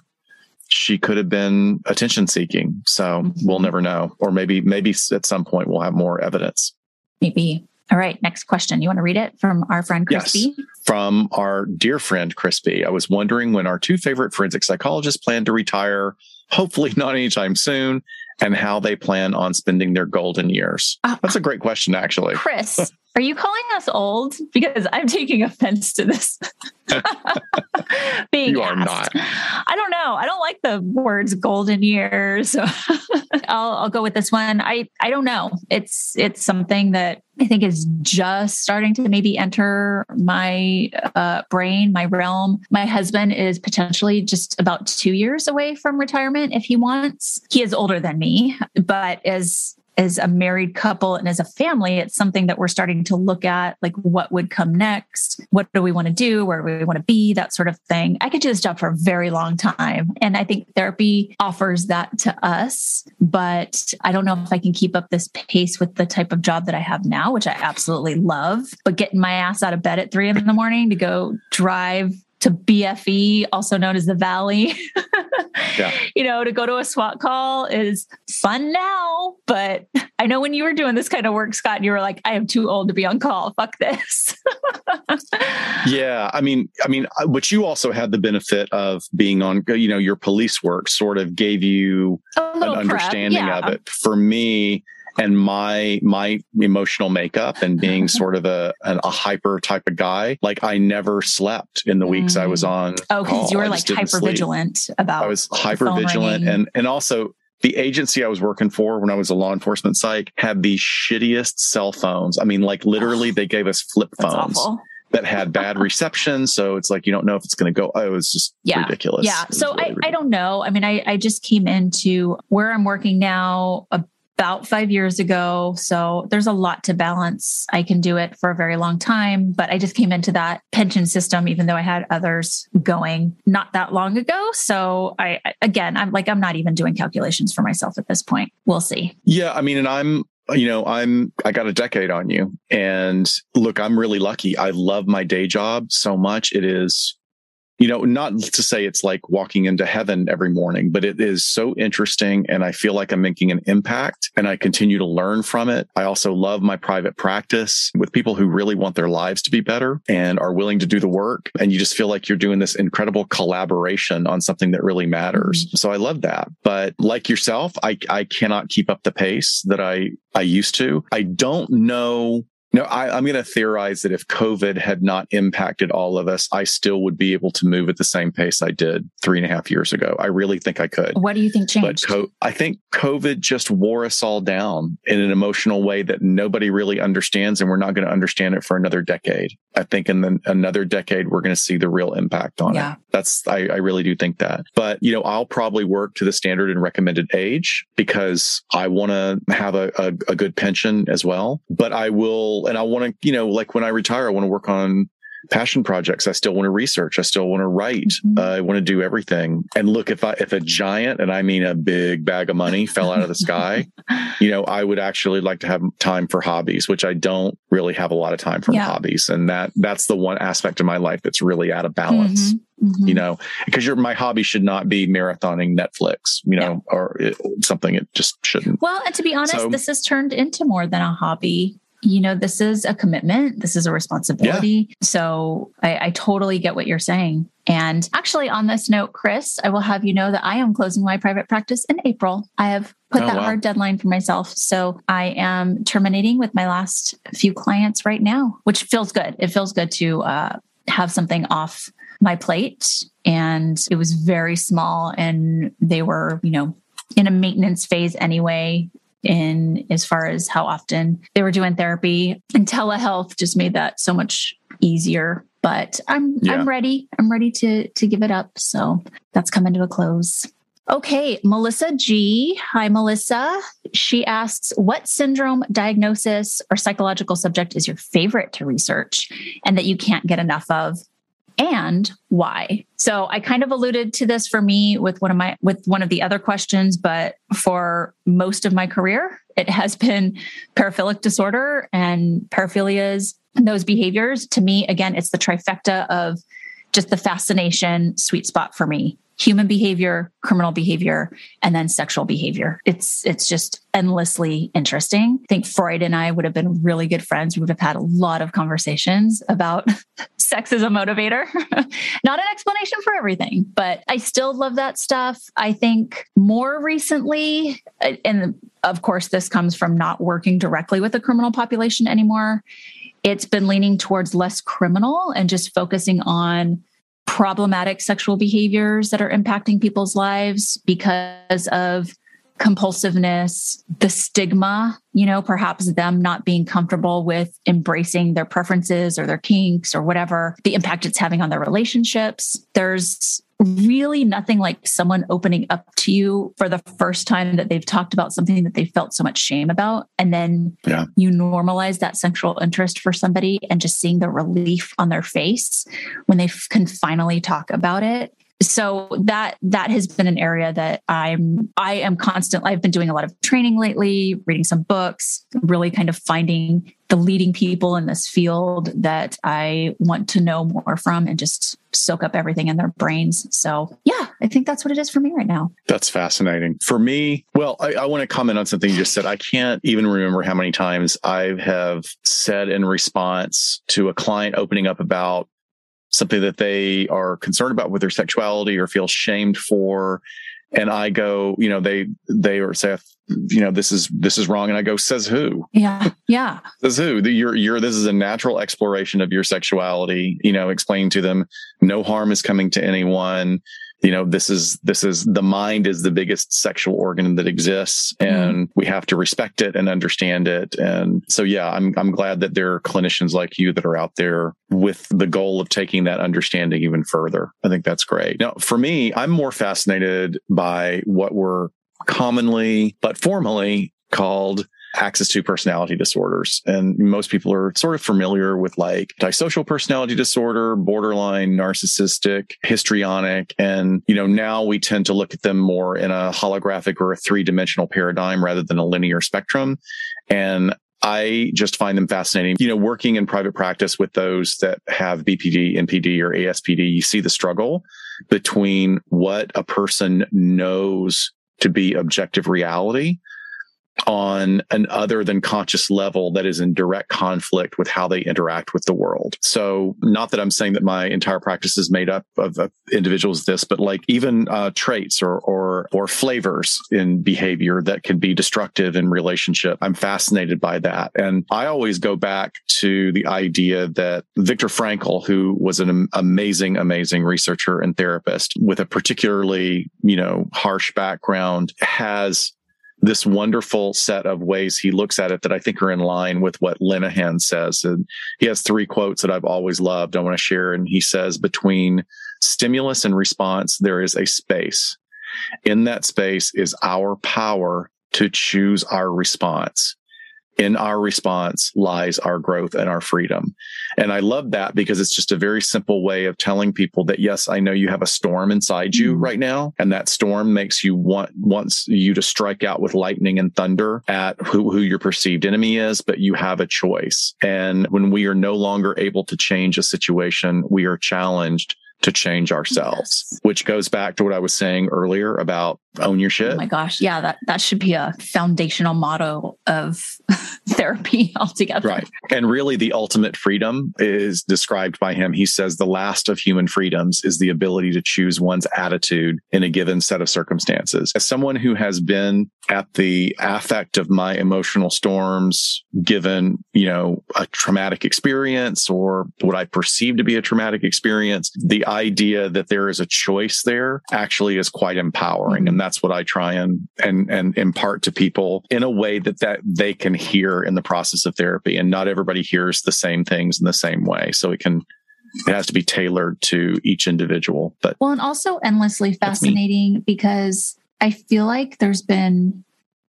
she could have been attention seeking. So mm-hmm. we'll never know. Or maybe, maybe at some point we'll have more evidence. Maybe. All right. Next question. You want to read it from our friend Crispy? Yes, from our dear friend Crispy. I was wondering when our two favorite forensic psychologists plan to retire, hopefully not anytime soon, and how they plan on spending their golden years. Uh, That's a great question, actually. Chris, are you calling us old? Because I'm taking offense to this. [LAUGHS] Being you are asked. not. I don't know. I don't like the words golden years. So [LAUGHS] I'll, I'll go with this one. I, I don't know. It's it's something that I think is just starting to maybe enter my uh, brain, my realm. My husband is potentially just about two years away from retirement if he wants. He is older than me, but as as a married couple and as a family, it's something that we're starting to look at like what would come next? What do we want to do? Where do we want to be? That sort of thing. I could do this job for a very long time. And I think therapy offers that to us. But I don't know if I can keep up this pace with the type of job that I have now, which I absolutely love. But getting my ass out of bed at three in the morning to go drive to BFE, also known as the Valley. [LAUGHS] yeah. You know, to go to a SWAT call is fun now, but I know when you were doing this kind of work, Scott, you were like, I am too old to be on call. Fuck this. [LAUGHS] yeah. I mean, I mean, uh, but you also had the benefit of being on, you know, your police work sort of gave you an understanding yeah. of it. For me, and my my emotional makeup and being [LAUGHS] sort of a a hyper type of guy like i never slept in the weeks i was mm. on oh because you were like hyper vigilant about i was hyper vigilant and and also the agency I was working for when I was a law enforcement psych had the shittiest cell phones. I mean, like literally, [SIGHS] they gave us flip phones that had bad reception. So it's like you don't know if it's going to go. Oh, it's just yeah. ridiculous. Yeah. So really I, I don't know. I mean, I, I just came into where I'm working now. A about five years ago. So there's a lot to balance. I can do it for a very long time, but I just came into that pension system, even though I had others going not that long ago. So I, again, I'm like, I'm not even doing calculations for myself at this point. We'll see. Yeah. I mean, and I'm, you know, I'm, I got a decade on you. And look, I'm really lucky. I love my day job so much. It is you know, not to say it's like walking into heaven every morning, but it is so interesting. And I feel like I'm making an impact and I continue to learn from it. I also love my private practice with people who really want their lives to be better and are willing to do the work. And you just feel like you're doing this incredible collaboration on something that really matters. Mm-hmm. So I love that. But like yourself, I, I cannot keep up the pace that I, I used to. I don't know No, I, am going to theorize that if COVID had not impacted all of us, I still would be able to move at the same pace I did three and a half years ago. I really think I could. What do you think changed? But co- I think COVID just wore us all down in an emotional way that nobody really understands, and we're not going to understand it for another decade. I think in the, another decade, we're going to see the real impact on yeah. it. That's, I, I really do think that. But, you know, I'll probably work to the standard and recommended age because I want to have a, a, a good pension as well. But I will and I want to, you know, like when I retire, I want to work on passion projects. I still want to research. I still want to write. Mm-hmm. Uh, I want to do everything. And look, if I, if a giant, and I mean a big bag of money fell out of the sky, [LAUGHS] you know, I would actually like to have time for hobbies, which I don't really have a lot of time for yeah. hobbies. And that, that's the one aspect of my life that's really out of balance. Mm-hmm. Mm-hmm. You know, because your my hobby should not be marathoning Netflix, you know, yeah. or it, something it just shouldn't. Well, and to be honest, so, this has turned into more than a hobby you know, this is a commitment, this is a responsibility. Yeah. So I, I totally get what you're saying. And actually, on this note, Chris, I will have you know that I am closing my private practice in April. I have put oh, that wow. hard deadline for myself. So I am terminating with my last few clients right now, which feels good. It feels good to uh, have something off my plate. And it was very small, and they were, you know, in a maintenance phase anyway in as far as how often they were doing therapy and telehealth just made that so much easier but i'm yeah. i'm ready i'm ready to to give it up so that's coming to a close Okay, Melissa G. Hi, Melissa. She asks, What syndrome, diagnosis, or psychological subject is your favorite to research and that you can't get enough of? And why. So I kind of alluded to this for me with one of my with one of the other questions, but for most of my career, it has been paraphilic disorder and paraphilias and those behaviors. To me, again, it's the trifecta of just the fascination sweet spot for me human behavior, criminal behavior, and then sexual behavior. It's it's just endlessly interesting. I think Freud and I would have been really good friends. We would have had a lot of conversations about [LAUGHS] sex as a motivator. [LAUGHS] Not an explanation for everything, but I still love that stuff. I think more recently, uh, and of course, this comes from not working directly with the criminal population anymore. It's been leaning towards less criminal and just focusing on problematic sexual behaviors that are impacting people's lives because of compulsiveness, the stigma, you know, perhaps them not being comfortable with embracing their preferences or their kinks or whatever, the impact it's having on their relationships. There's really nothing like someone opening up to you for the first time that they've talked about something that they felt so much shame about. And then yeah. you normalize that sexual interest for somebody and just seeing the relief on their face when they can finally talk about it so that that has been an area that i'm i am constantly i've been doing a lot of training lately reading some books really kind of finding the leading people in this field that i want to know more from and just soak up everything in their brains. So yeah i think that's what it is for me right now. That's fascinating. For me well i, I want to comment on something you just said. I can't even remember how many times i have said in response to a client opening up about something that they are concerned about with their sexuality or feel shamed for. And i go you know they they or say you know this is this is wrong. And i go says who? Yeah yeah. [LAUGHS] Says who? You're you're this is a natural exploration of your sexuality you know explaining to them no harm is coming to anyone you know this is this is the mind is the biggest sexual organ that exists mm-hmm. and mm. we have to respect it and understand it and so yeah i'm i'm glad that there are clinicians like you that are out there with the goal of taking that understanding even further i think that's great now for me i'm more fascinated by what we're commonly but formally called Axis II personality disorders. And most people are sort of familiar with like antisocial personality disorder, borderline narcissistic, histrionic. And, you know, now we tend to look at them more in a holographic or a three dimensional paradigm rather than a linear spectrum. And I just find them fascinating. You know, working in private practice with those that have BPD, NPD, or ASPD, you see the struggle between what a person knows to be objective reality on an other than conscious level that is in direct conflict with how they interact with the world. So not that I'm saying that my entire practice is made up of, individuals this, but like even uh, traits or, or, or flavors in behavior that can be destructive in relationship. I'm fascinated by that. And I always go back to the idea that Viktor Frankl, who was an amazing, amazing researcher and therapist with a particularly, you know, harsh background has this wonderful set of ways he looks at it that I think are in line with what Linehan says. And he has three quotes that I've always loved. I want to share. And he says, between stimulus and response, there is a space. In that space is our power to choose our response in our response lies our growth and our freedom. And I love that because it's just a very simple way of telling people that, yes, I know you have a storm inside you mm-hmm. right now. And that storm makes you want, wants you to strike out with lightning and thunder at who, who your perceived enemy is, but you have a choice. And when we are no longer able to change a situation, we are challenged to change ourselves, yes. which goes back to what I was saying earlier about own your shit. Oh my gosh. Yeah, that, that should be a foundational motto of [LAUGHS] therapy altogether. Right. And really the ultimate freedom is described by him. He says the last of human freedoms is the ability to choose one's attitude in a given set of circumstances. As someone who has been at the affect of my emotional storms, given, you know, a traumatic experience or what I perceive to be a traumatic experience, the idea that there is a choice there actually is quite empowering. Mm-hmm. And that's what I try and, and, and impart to people in a way that, that they can hear in the process of therapy. And not everybody hears the same things in the same way. So it can, it has to be tailored to each individual. But well, and also endlessly fascinating because I feel like there's been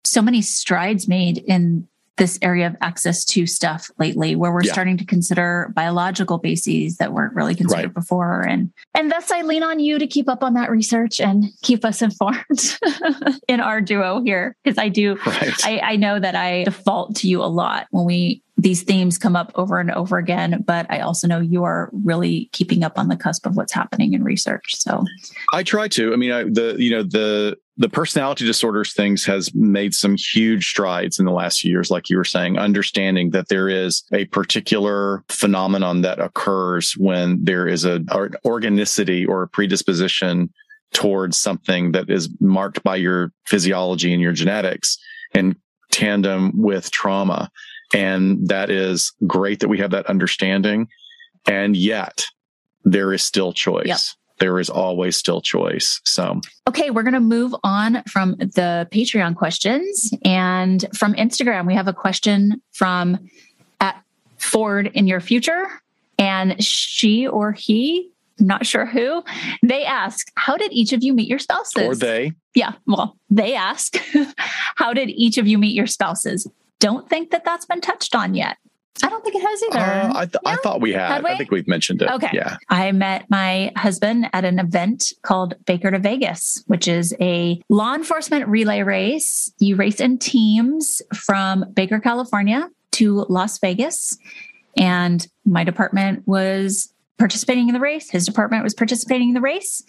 so many strides made in this area of Axis II stuff lately where we're yeah. starting to consider biological bases that weren't really considered right. before and and thus i lean on you to keep up on that research and keep us [LAUGHS] informed in our duo here because i do right. I, I know that i default to you a lot when we these themes come up over and over again, but I also know you are really keeping up on the cusp of what's happening in research. So I try to. I mean, I, the you know the the personality disorders things has made some huge strides in the last few years, like you were saying, understanding that there is a particular phenomenon that occurs when there is a an organicity or a predisposition towards something that is marked by your physiology and your genetics in tandem with trauma. And that is great that we have that understanding. And yet there is still choice. Yep. There is always still choice. So, okay, we're going to move on from the Patreon questions. And from Instagram, we have a question from at Ford in your future. And she or he, I'm not sure who, they ask, How did each of you meet your spouses? Or they. Yeah, well, they ask, [LAUGHS] How did each of you meet your spouses? Don't think that that's been touched on yet. I don't think it has either. Uh, I, th- I, thought we had. had we? I think we've mentioned it. Okay. Yeah. I met my husband at an event called Baker to Vegas, which is a law enforcement relay race. You race in teams from Baker, California to Las Vegas. And my department was participating in the race. His department was participating in the race.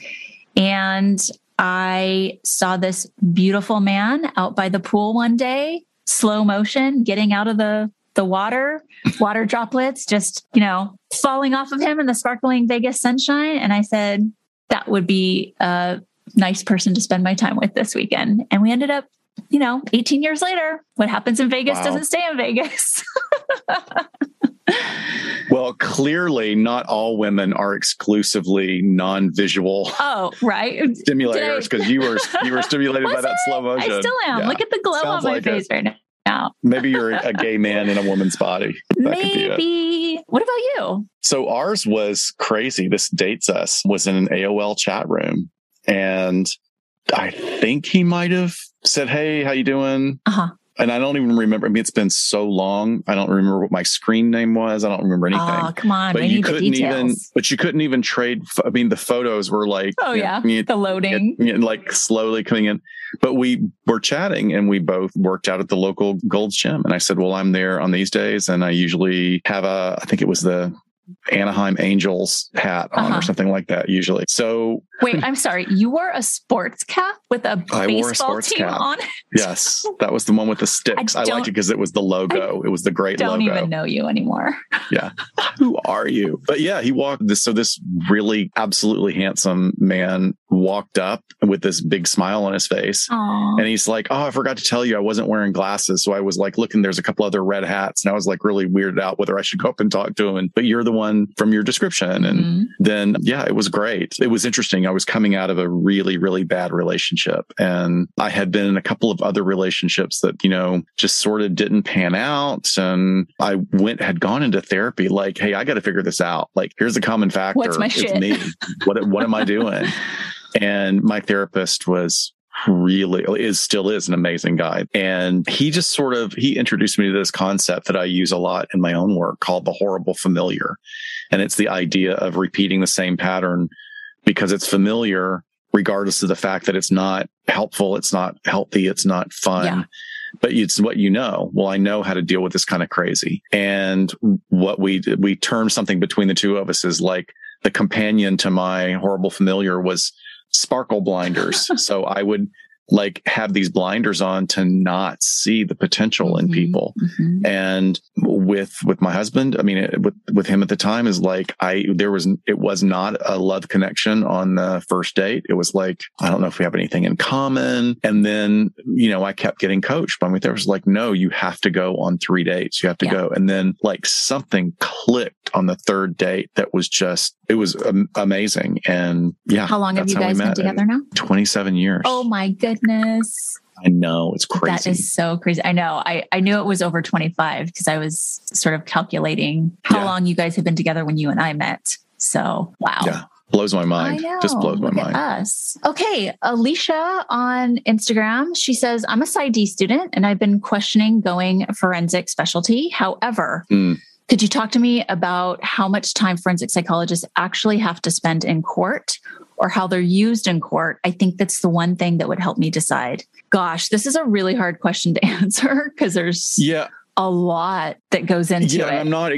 And I saw this beautiful man out by the pool one day slow motion getting out of the the water, water droplets just, you know, falling off of him in the sparkling Vegas sunshine. And I said, that would be a nice person to spend my time with this weekend. And we ended up, you know, 18 years later, what happens in Vegas wow. doesn't stay in Vegas. [LAUGHS] well, clearly, not all women are exclusively non-visual. Oh, right. Stimulators, because you were you were stimulated by that slow motion. I still am. Yeah. Look at the glow Sounds on my like face it. right now now. Maybe you're a gay man in a woman's body. That Maybe. What about you? So ours was crazy. This dates us was in an AOL chat room, and I think he might have said, "Hey, how you doing?" Uh huh. And I don't even remember. I mean, it's been so long. I don't remember what my screen name was. I don't remember anything. Oh, come on. But you couldn't even. But you couldn't even trade. I mean, the photos were like. Oh yeah, know, the loading. like slowly coming in. But we were chatting and we both worked out at the local Gold's Gym. And I said, well, I'm there on these days. And I usually have a, I think it was the Anaheim Angels hat on Uh-huh. or something like that usually. So Wait, I'm sorry. You wore a sports cap with a I baseball a team cap. on it? yes, that was the one with the [LAUGHS] sticks. I, don't- liked it because it was the logo. it was the great logo. I Don't logo. even know you anymore. [LAUGHS] Yeah, who are you? But yeah, he walked this. So this really absolutely handsome man walked up with this big smile on his face. Aw. And he's like, Oh, I forgot to tell you, I wasn't wearing glasses. So I was like, looking, there's a couple other red hats. And I was like, really weirded out whether I should go up and talk to him. And, but you're the one from your description. And Mhm. then, yeah, it was great. It was interesting. I was coming out of a really, really bad relationship. And I had been in a couple of other relationships that, you know, just sort of didn't pan out. And I went, had gone into therapy like, Hey, I got to figure this out. Like, here's the common factor. What's my it's shit? me. What, what am I doing? [LAUGHS] And my therapist was really is still is an amazing guy. And he just sort of he introduced me to this concept that I use a lot in my own work called the horrible familiar. And it's the idea of repeating the same pattern because it's familiar, regardless of the fact that it's not helpful, it's not healthy, it's not fun. Yeah. But it's what you know. Well, I know how to deal with this kind of crazy. And what we we termed something between the two of us is like the companion to my horrible familiar was sparkle blinders. so I would like have these blinders on to not see the potential in Mhm. people Mhm. and with with my husband i mean it, with with him at the time is like i there was it was not a love connection on the first date it was like i don't know if we have anything in common and then you know i kept getting coached by my therapist like no you have to go on three dates you have to Yeah. go and then like something clicked on the third date that was just it was amazing and yeah How long have you guys been together now? 27 years Oh my goodness. I know it's crazy That is so crazy. I know. I, I knew it was over 25 because I was sort of calculating how Yeah. long you guys had been together when you and I met. So, wow. yeah blows my mind just blows my Look mind us. Okay. Alicia on Instagram, she says, I'm a PsyD student and I've been questioning going forensic specialty. However, Mm. could you talk to me about how much time forensic psychologists actually have to spend in court or how they're used in court? I think that's the one thing that would help me decide. Gosh, this is a really hard question to [LAUGHS] answer because there's yeah a lot that goes into yeah, it. I'm not.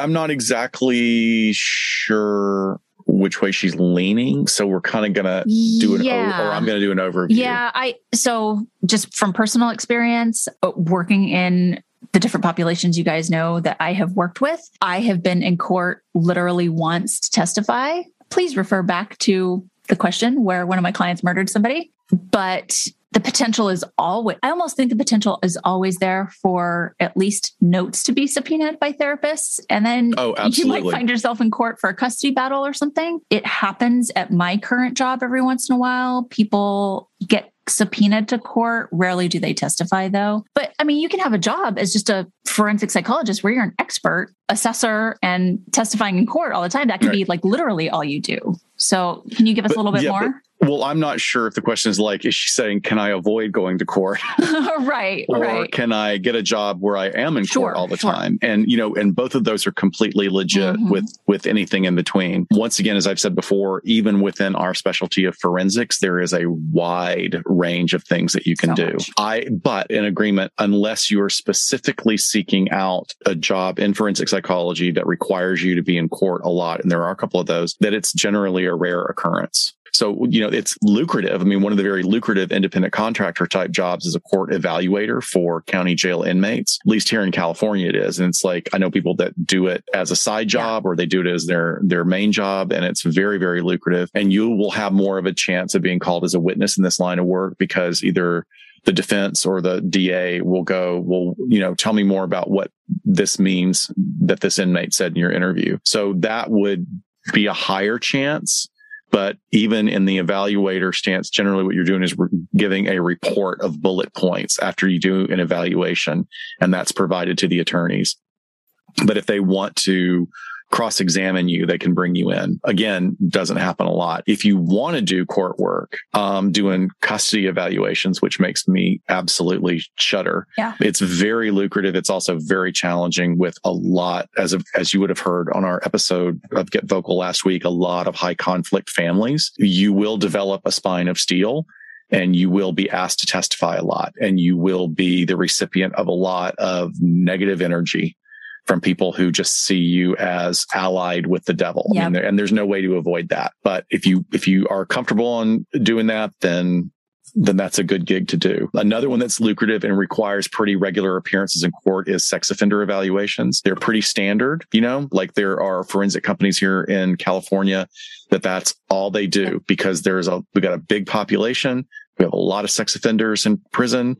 I'm not exactly sure which way she's leaning, so we're kind of gonna do an. Yeah. or I'm gonna do an overview. Yeah, I so just from personal experience uh, working in the different populations you guys know that I have worked with, I have been in court literally once to testify. Please refer back to the question where one of my clients murdered somebody, but the potential is always I almost think the potential is always there for at least notes to be subpoenaed by therapists and then Oh, you might find yourself in court for a custody battle or something. It happens at my current job every once in a while. People get subpoenaed to court. Rarely do they testify though. But I mean, you can have a job as just a forensic psychologist where you're an expert assessor and testifying in court all the time. That could be like literally all you do. So can you give us a little bit yeah, more? Well, I'm not sure if the question is like, is she saying, can I avoid going to court? [LAUGHS] right, or right. can I get a job where I am in Sure, court all the sure. time? And you know, and both of those are completely legit Mhm. with with anything in between. Once again, as I've said before, even within our specialty of forensics, there is a wide range of things that you can So do. much. I but in agreement, unless you are specifically seeking out a job in forensic psychology that requires you to be in court a lot, and there are a couple of those, that it's generally a rare occurrence. So, you know, it's lucrative. I mean, one of the very lucrative independent contractor type jobs is a court evaluator for county jail inmates. At least here in California it is. And it's like, I know people that do it as a side job or they do it as their, their main job. And it's very, very lucrative. And you will have more of a chance of being called as a witness in this line of work because either the defense or the DA will go, well, you know, tell me more about what this means that this inmate said in your interview. So that would be a higher chance. But even in the evaluator stance, generally what you're doing is giving a report of bullet points after you do an evaluation, and that's provided to the attorneys. But if they want to cross examine you, they can bring you in. Again, doesn't happen a lot. If you want to do court work, um, doing custody evaluations, which makes me absolutely shudder. Yeah. It's very lucrative. It's also very challenging with a lot, as of, as you would have heard on our episode of Get Vocal last week, a lot of high conflict families. You will develop a spine of steel and you will be asked to testify a lot and you will be the recipient of a lot of negative energy from people who just see you as allied with the devil. Yep. I mean, there, and there's no way to avoid that. But if you if you are comfortable on doing that, then then that's a good gig to do. Another one that's lucrative and requires pretty regular appearances in court is sex offender evaluations. They're pretty standard, you know, like there are forensic companies here in California that that's all they do because there's a, we got a big population. We have a lot of sex offenders in prison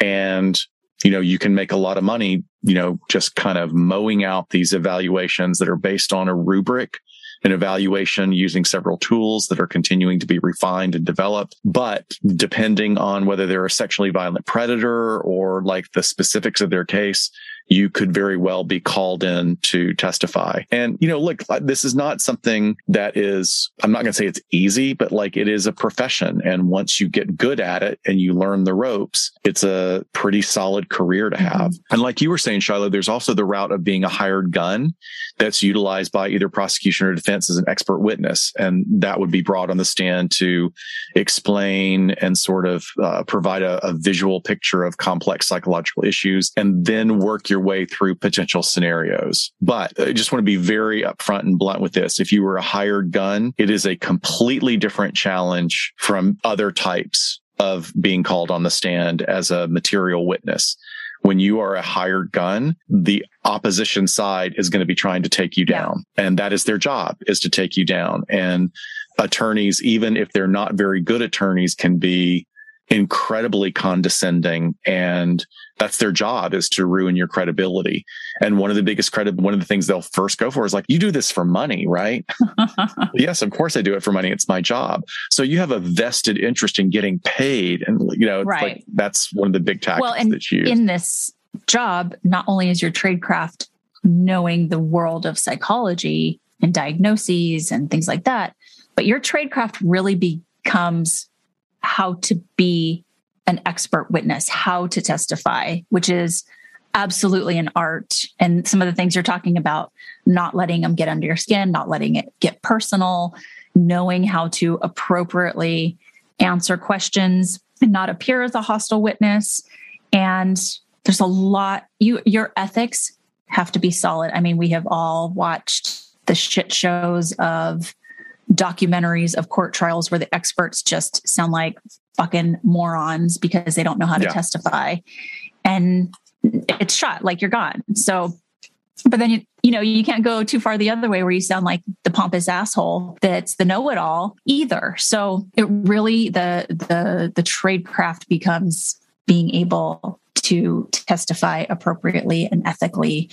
and you know, you can make a lot of money, you know, just kind of mowing out these evaluations that are based on a rubric an evaluation using several tools that are continuing to be refined and developed. But depending on whether they're a sexually violent predator or like the specifics of their case, you could very well be called in to testify. And, you know, look, this is not something that is, I'm not going to say it's easy, but like it is a profession. And once you get good at it and you learn the ropes, it's a pretty solid career to have. Mm-hmm. And like you were saying, Shiloh, there's also the route of being a hired gun that's utilized by either prosecution or defense as an expert witness. And that would be brought on the stand to explain and sort of uh, provide a, a visual picture of complex psychological issues and then work your your way through potential scenarios. But I just want to be very upfront and blunt with this. If you were a hired gun, it is a completely different challenge from other types of being called on the stand as a material witness. When you are a hired gun, the opposition side is going to be trying to take you down. And that is their job is to take you down. And attorneys, even if they're not very good attorneys, can be incredibly condescending and that's their job is to ruin your credibility. And one of the biggest credit, one of the things they'll first go for is like, you do this for money, right? [LAUGHS] yes, of course I do it for money. It's my job. So you have a vested interest in getting paid. And, you know, right. Like, that's one of the big tactics well, and that you in this job, not only is your tradecraft knowing the world of psychology and diagnoses and things like that, but your tradecraft really becomes how to be an expert witness, how to testify, which is absolutely an art. And some of the things you're talking about, not letting them get under your skin, not letting it get personal, knowing how to appropriately answer questions and not appear as a hostile witness. And there's a lot, you your ethics have to be solid. I mean, we have all watched the shit shows of documentaries of court trials where the experts just sound like fucking morons because they don't know how to yeah. testify. And it's shot like you're gone. So but then you you know you can't go too far the other way where you sound like the pompous asshole that's the know-it-all either. So it really the the the trade craft becomes being able to testify appropriately and ethically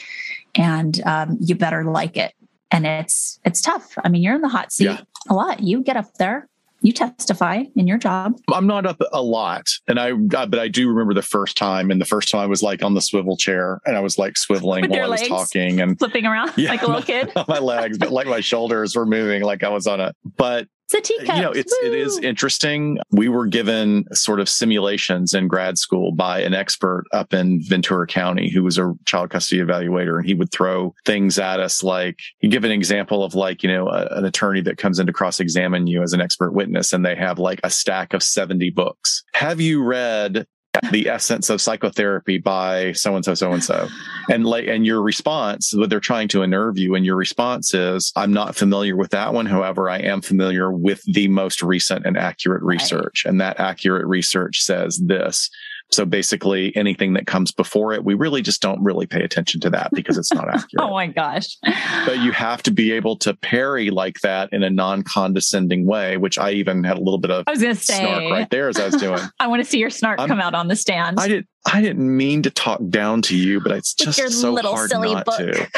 and um, you better like it and it's it's tough. I mean, you're in the hot seat yeah. a lot. You get up there, you testify in your job. I'm not up a lot, and I but I do remember the first time, and the first time I was like on the swivel chair, and I was like swiveling [LAUGHS] With while I was talking and flipping around [LAUGHS] yeah, like a little kid. [LAUGHS] my legs, but like my shoulders were moving, like I was on a. But it's a teacup. You know, it's Woo! it is interesting. We were given sort of simulations in grad school by an expert up in Ventura County who was a child custody evaluator, and he would throw things at us like he'd give an example of like you know a, an attorney that comes in to cross examine you as an expert witness, and they have like a stack of seventy books. Have you read the essence of psychotherapy by so and so so and so and like and your response what they're trying to unnerve you and your response is i'm not familiar with that one. However i am familiar with the most recent and accurate research. Right. and that accurate research says this so basically, anything that comes before it, we really just don't really pay attention to that because it's not [LAUGHS] accurate. oh my gosh. But you have to be able to parry like that in a non condescending way, which I even had a little bit of I was gonna say, snark right there as I was doing. [LAUGHS] I want to see your snark I'm, come out on the stand. I did. I didn't mean to talk down to you, but it's just so hard not book. to.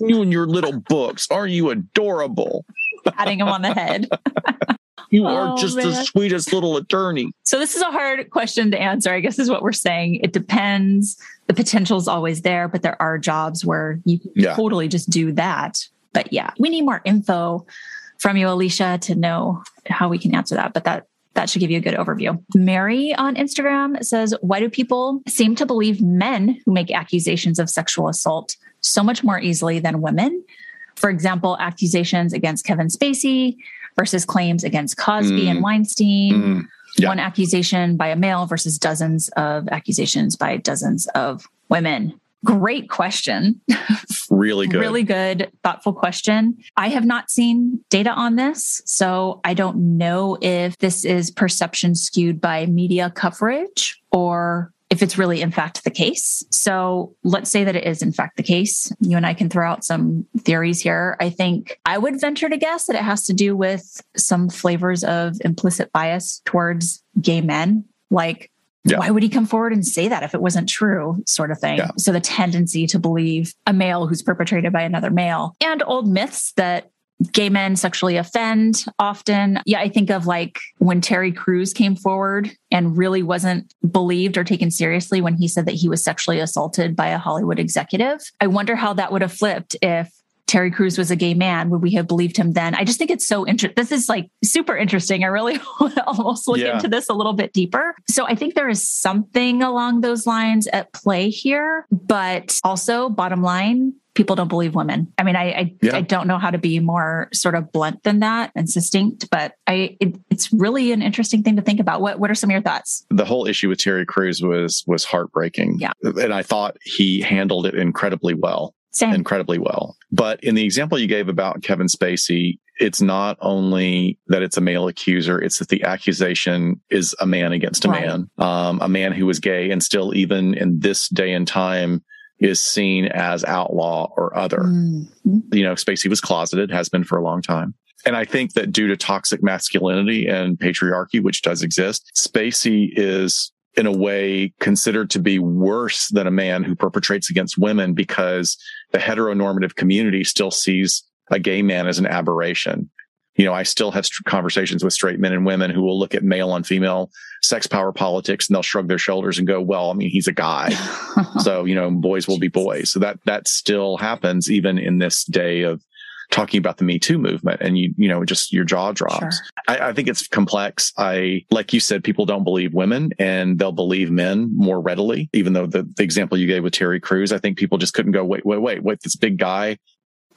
you and your little books, are you adorable? [LAUGHS] Patting him on the head. You are oh, just man. the sweetest little attorney. So this is a hard question to answer. I guess is what we're saying. It depends. The potential is always there, but there are jobs where you can yeah. totally just do that. But yeah, we need more info from you, Alicia, to know how we can answer that. But that that should give you a good overview. Mary on Instagram says, Why do people seem to believe men who make accusations of sexual assault so much more easily than women? For example, accusations against Kevin Spacey versus claims against Cosby mm. and Weinstein. Mm. Yeah. One accusation by a male versus dozens of accusations by dozens of women. great question. [LAUGHS] really good. Really good, thoughtful question. I have not seen data on this, so I don't know if this is perception skewed by media coverage or if it's really in fact the case. So let's say that it is in fact the case. You and I can throw out some theories here. I think I would venture to guess that it has to do with some flavors of implicit bias towards gay men. Like yeah. why would he come forward and say that if it wasn't true sort of thing yeah. so the tendency to believe a male who's perpetrated by another male and old myths that gay men sexually offend often yeah i think of like when terry crews came forward and really wasn't believed or taken seriously when he said that he was sexually assaulted by a hollywood executive i wonder how that would have flipped if Terry Crews was a gay man, would we have believed him then? I just think it's so interesting. This is like super interesting. I really [LAUGHS] want to almost look yeah. into this a little bit deeper. So I think there is something along those lines at play here, but also bottom line, people don't believe women. I mean, I I, yeah. I, don't know how to be more sort of blunt than that and succinct, but I it, it's really an interesting thing to think about. What what are some of your thoughts? The whole issue with Terry Crews was was heartbreaking. Yeah, and I thought he handled it incredibly well. Same. incredibly well. But in the example you gave about Kevin Spacey, it's not only that it's a male accuser, it's that the accusation is a man against a right. man, um, a man who was gay and still, even in this day and time, is seen as outlaw or other. Mm-hmm. You know, Spacey was closeted, has been for a long time. And I think that due to toxic masculinity and patriarchy, which does exist, Spacey is in a way considered to be worse than a man who perpetrates against women because the heteronormative community still sees a gay man as an aberration. You know, I still have conversations with straight men and women who will look at male on female sex power politics and they'll shrug their shoulders and go, well, I mean, he's a guy. [LAUGHS] so, you know, boys will be boys. So that, that still happens even in this day of talking about the Me Too movement and you, you know, just your jaw drops. Sure. I, I, think it's complex. I, like you said, people don't believe women and they'll believe men more readily, even though the, the example you gave with Terry Crews, I think people just couldn't go, wait, wait, wait, wait, this big guy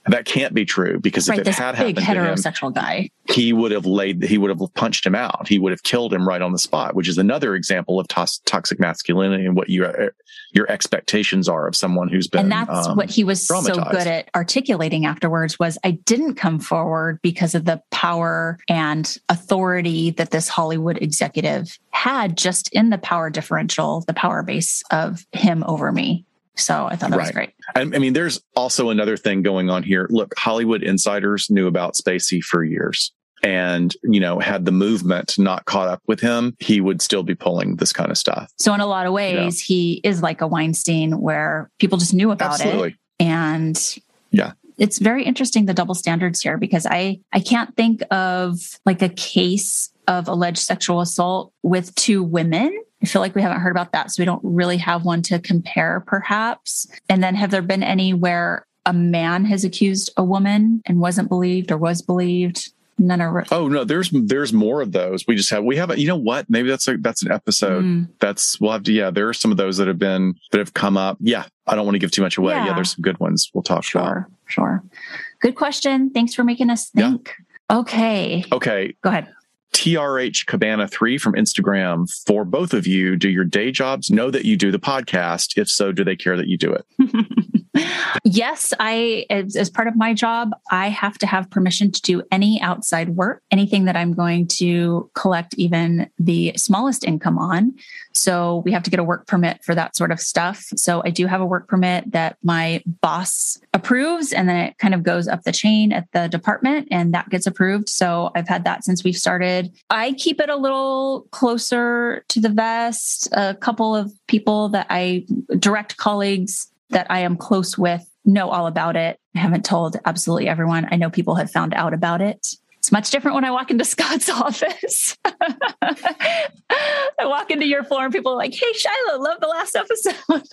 that can't be true because right, if it had happened heterosexual to him, guy, he would have laid, he would have punched him out. He would have killed him right on the spot, which is another example of toxic masculinity and what your your expectations are of someone who's been. And that's um, what he was so good at articulating afterwards. Was I didn't come forward because of the power and authority that this Hollywood executive had just in the power differential, the power base of him over me. So I thought that right. was great. I, I mean, there's also another thing going on here. Look, Hollywood insiders knew about Spacey for years and you know had the movement not caught up with him he would still be pulling this kind of stuff so in a lot of ways he is like a weinstein where people just knew about Absolutely. it and yeah it's very interesting the double standards here because i i can't think of like a case of alleged sexual assault with two women I feel like we haven't heard about that. So we don't really have one to compare, perhaps. And then have there been any where a man has accused a woman and wasn't believed or was believed? None are. Oh no, there's there's more of those. We just have we have a, you know what? Maybe that's a that's an episode. Mm. That's we'll have to yeah. There are some of those that have been that have come up. Yeah, I don't want to give too much away. Yeah, yeah there's some good ones we'll talk sure, about. Sure, Good question. Thanks for making us think. Yeah. Okay. Okay. Go ahead. TRH Cabana 3 from Instagram. For both of you, do your day jobs know that you do the podcast? If so, do they care that you do it? [LAUGHS] yes, I, as, as, part of my job, I have to have permission to do any outside work, anything that I'm going to collect even the smallest income on. So we have to get a work permit for that sort of stuff. So I do have a work permit that my boss approves and then it kind of goes up the chain at the department and that gets approved. So I've had that since we've started. I keep it a little closer to the vest. A couple of people that I direct colleagues that I am close with know all about it. I haven't told absolutely everyone. I know people have found out about it. It's much different when I walk into [LAUGHS] Scott's office. [LAUGHS] I walk into your floor and people are like, hey, Shiloh, love the last episode. [LAUGHS]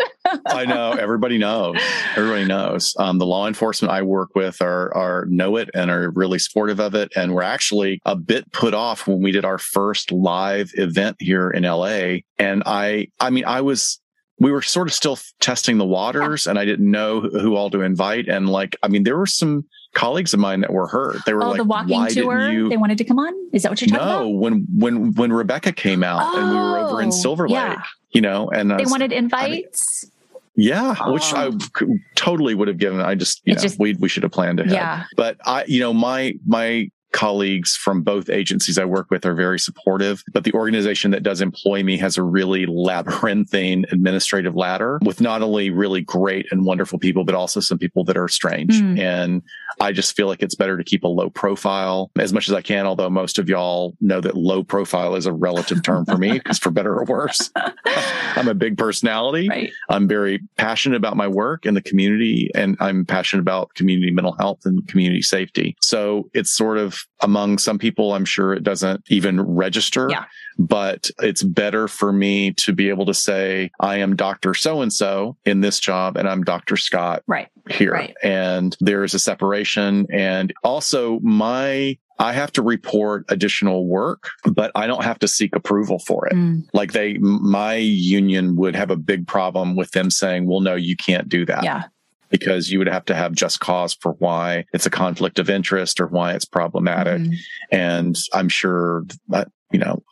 I know. Everybody knows. Everybody knows. Um, the law enforcement I work with are, are know it and are really supportive of it. And we're actually a bit put off when we did our first live event here in LA. And I, I mean, I was we were sort of still testing the waters and I didn't know who all to invite. And like, I mean, there were some colleagues of mine that were hurt. They were oh, like, the walking tour. You... They wanted to come on. Is that what you're talking no, about? No, when, when, when Rebecca came out oh, and we were over in oh, Silver Lake, yeah. you know, and they wanted invites. I mean, Yeah, oh. which I oh. totally would have given. I just, you know, just, we we should have planned ahead. Yeah. But I, you know, my my colleagues from both agencies I work with are very supportive, but the organization that does employ me has a really labyrinthine administrative ladder with not only really great and wonderful people, but also some people that are strange. Mm. And I just feel like it's better to keep a low profile as much as I can. Although most of y'all know that low profile is a relative term for me because for better or worse, [LAUGHS] I'm a big personality. Right. I'm very passionate about my work and the community and I'm passionate about community mental health and community safety. So it's sort of among some people, I'm sure it doesn't even register. Yeah. But it's better for me to be able to say, I am Dr. So and so in this job and I'm Dr. Scott right. here. Right. And there's a separation. And also my I have to report additional work, but I don't have to seek approval for it. Mm. Like they, my union would have a big problem with them saying, well, no, you can't do that. Yeah because you would have to have just cause for why it's a conflict of interest or why it's problematic. Mm-hmm. And I'm sure that, you know,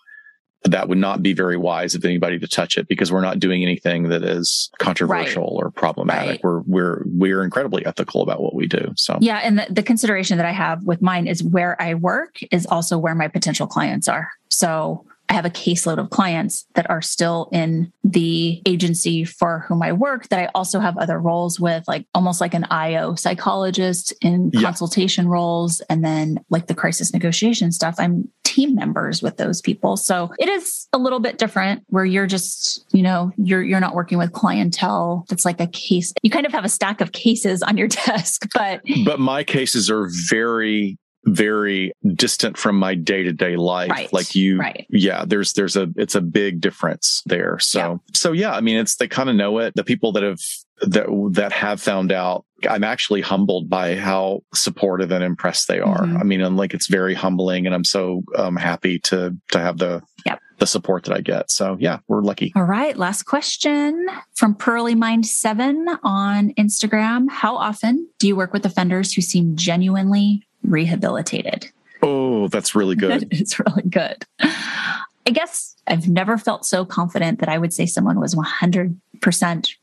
that would not be very wise of anybody to touch it because we're not doing anything that is controversial right. or problematic. Right. We're we're we're incredibly ethical about what we do. So yeah, and the, the consideration that I have with mine is where I work is also where my potential clients are. So I have a caseload of clients that are still in the agency for whom I work that I also have other roles with, like almost like an IO psychologist in yeah. consultation roles. And then like the crisis negotiation stuff, I'm team members with those people. So it is a little bit different where you're just, you know, you're, you're not working with clientele. That's like a case. You kind of have a stack of cases on your [LAUGHS] desk, but, but my cases are very very distant from my day-to-day life right. like you right. yeah there's there's a it's a big difference there so yeah. so yeah i mean it's they kind of know it the people that have that that have found out i'm actually humbled by how supportive and impressed they are mm-hmm. i mean and like it's very humbling and i'm so um, happy to to have the yep. the support that i get so yeah we're lucky all right last question from pearly mind 7 on instagram how often do you work with offenders who seem genuinely rehabilitated. Oh, that's really [LAUGHS] good. it's really good. I guess I've never felt so confident that I would say someone was 100%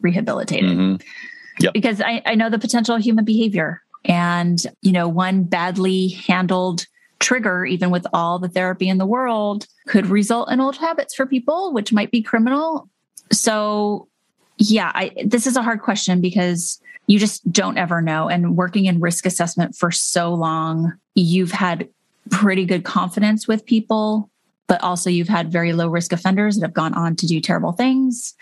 rehabilitated. Mm-hmm. Yep. Because I, I know the potential human behavior. And, you know, one badly handled trigger, even with all the therapy in the world, could result in old habits for people, which might be criminal. So, yeah, I, this is a hard question because you just don't ever know. And working in risk assessment for so long, you've had pretty good confidence with people, but also you've had very low risk offenders that have gone on to do terrible things.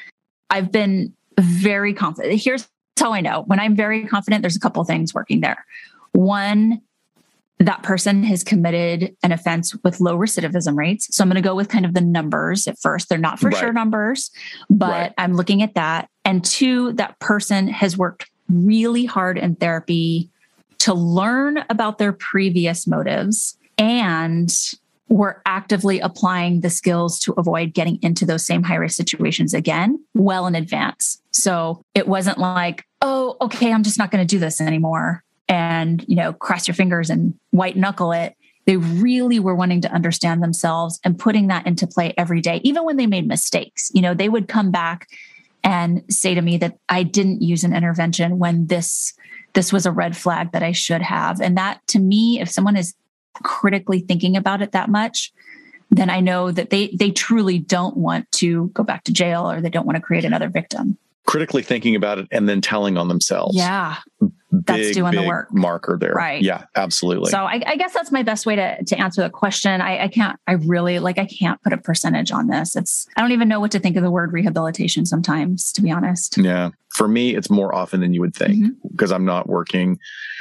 I've been very confident. Here's how I know when I'm very confident, there's a couple things working there. One, that person has committed an offense with low recidivism rates. So I'm going to go with kind of the numbers at first. They're not for right. sure numbers, but right. I'm looking at that. And two, that person has worked really hard in therapy to learn about their previous motives and were actively applying the skills to avoid getting into those same high risk situations again well in advance. So it wasn't like, oh, okay, I'm just not going to do this anymore and, you know, cross your fingers and white knuckle it. They really were wanting to understand themselves and putting that into play every day, even when they made mistakes. You know, they would come back and say to me that I didn't use an intervention when this this was a red flag that I should have. And that to me, if someone is critically thinking about it that much, then I know that they they truly don't want to go back to jail or they don't want to create another victim. Critically thinking about it and then telling on themselves. Yeah that's big, doing the work. marker there. Right. Yeah absolutely. So I, I, guess that's my best way to, to answer the question. I, I can't i really like i can't put a percentage on this. It's i don't even know what to think of the word rehabilitation sometimes to be honest. Yeah. For me it's more often than you would think because mm-hmm. i'm not working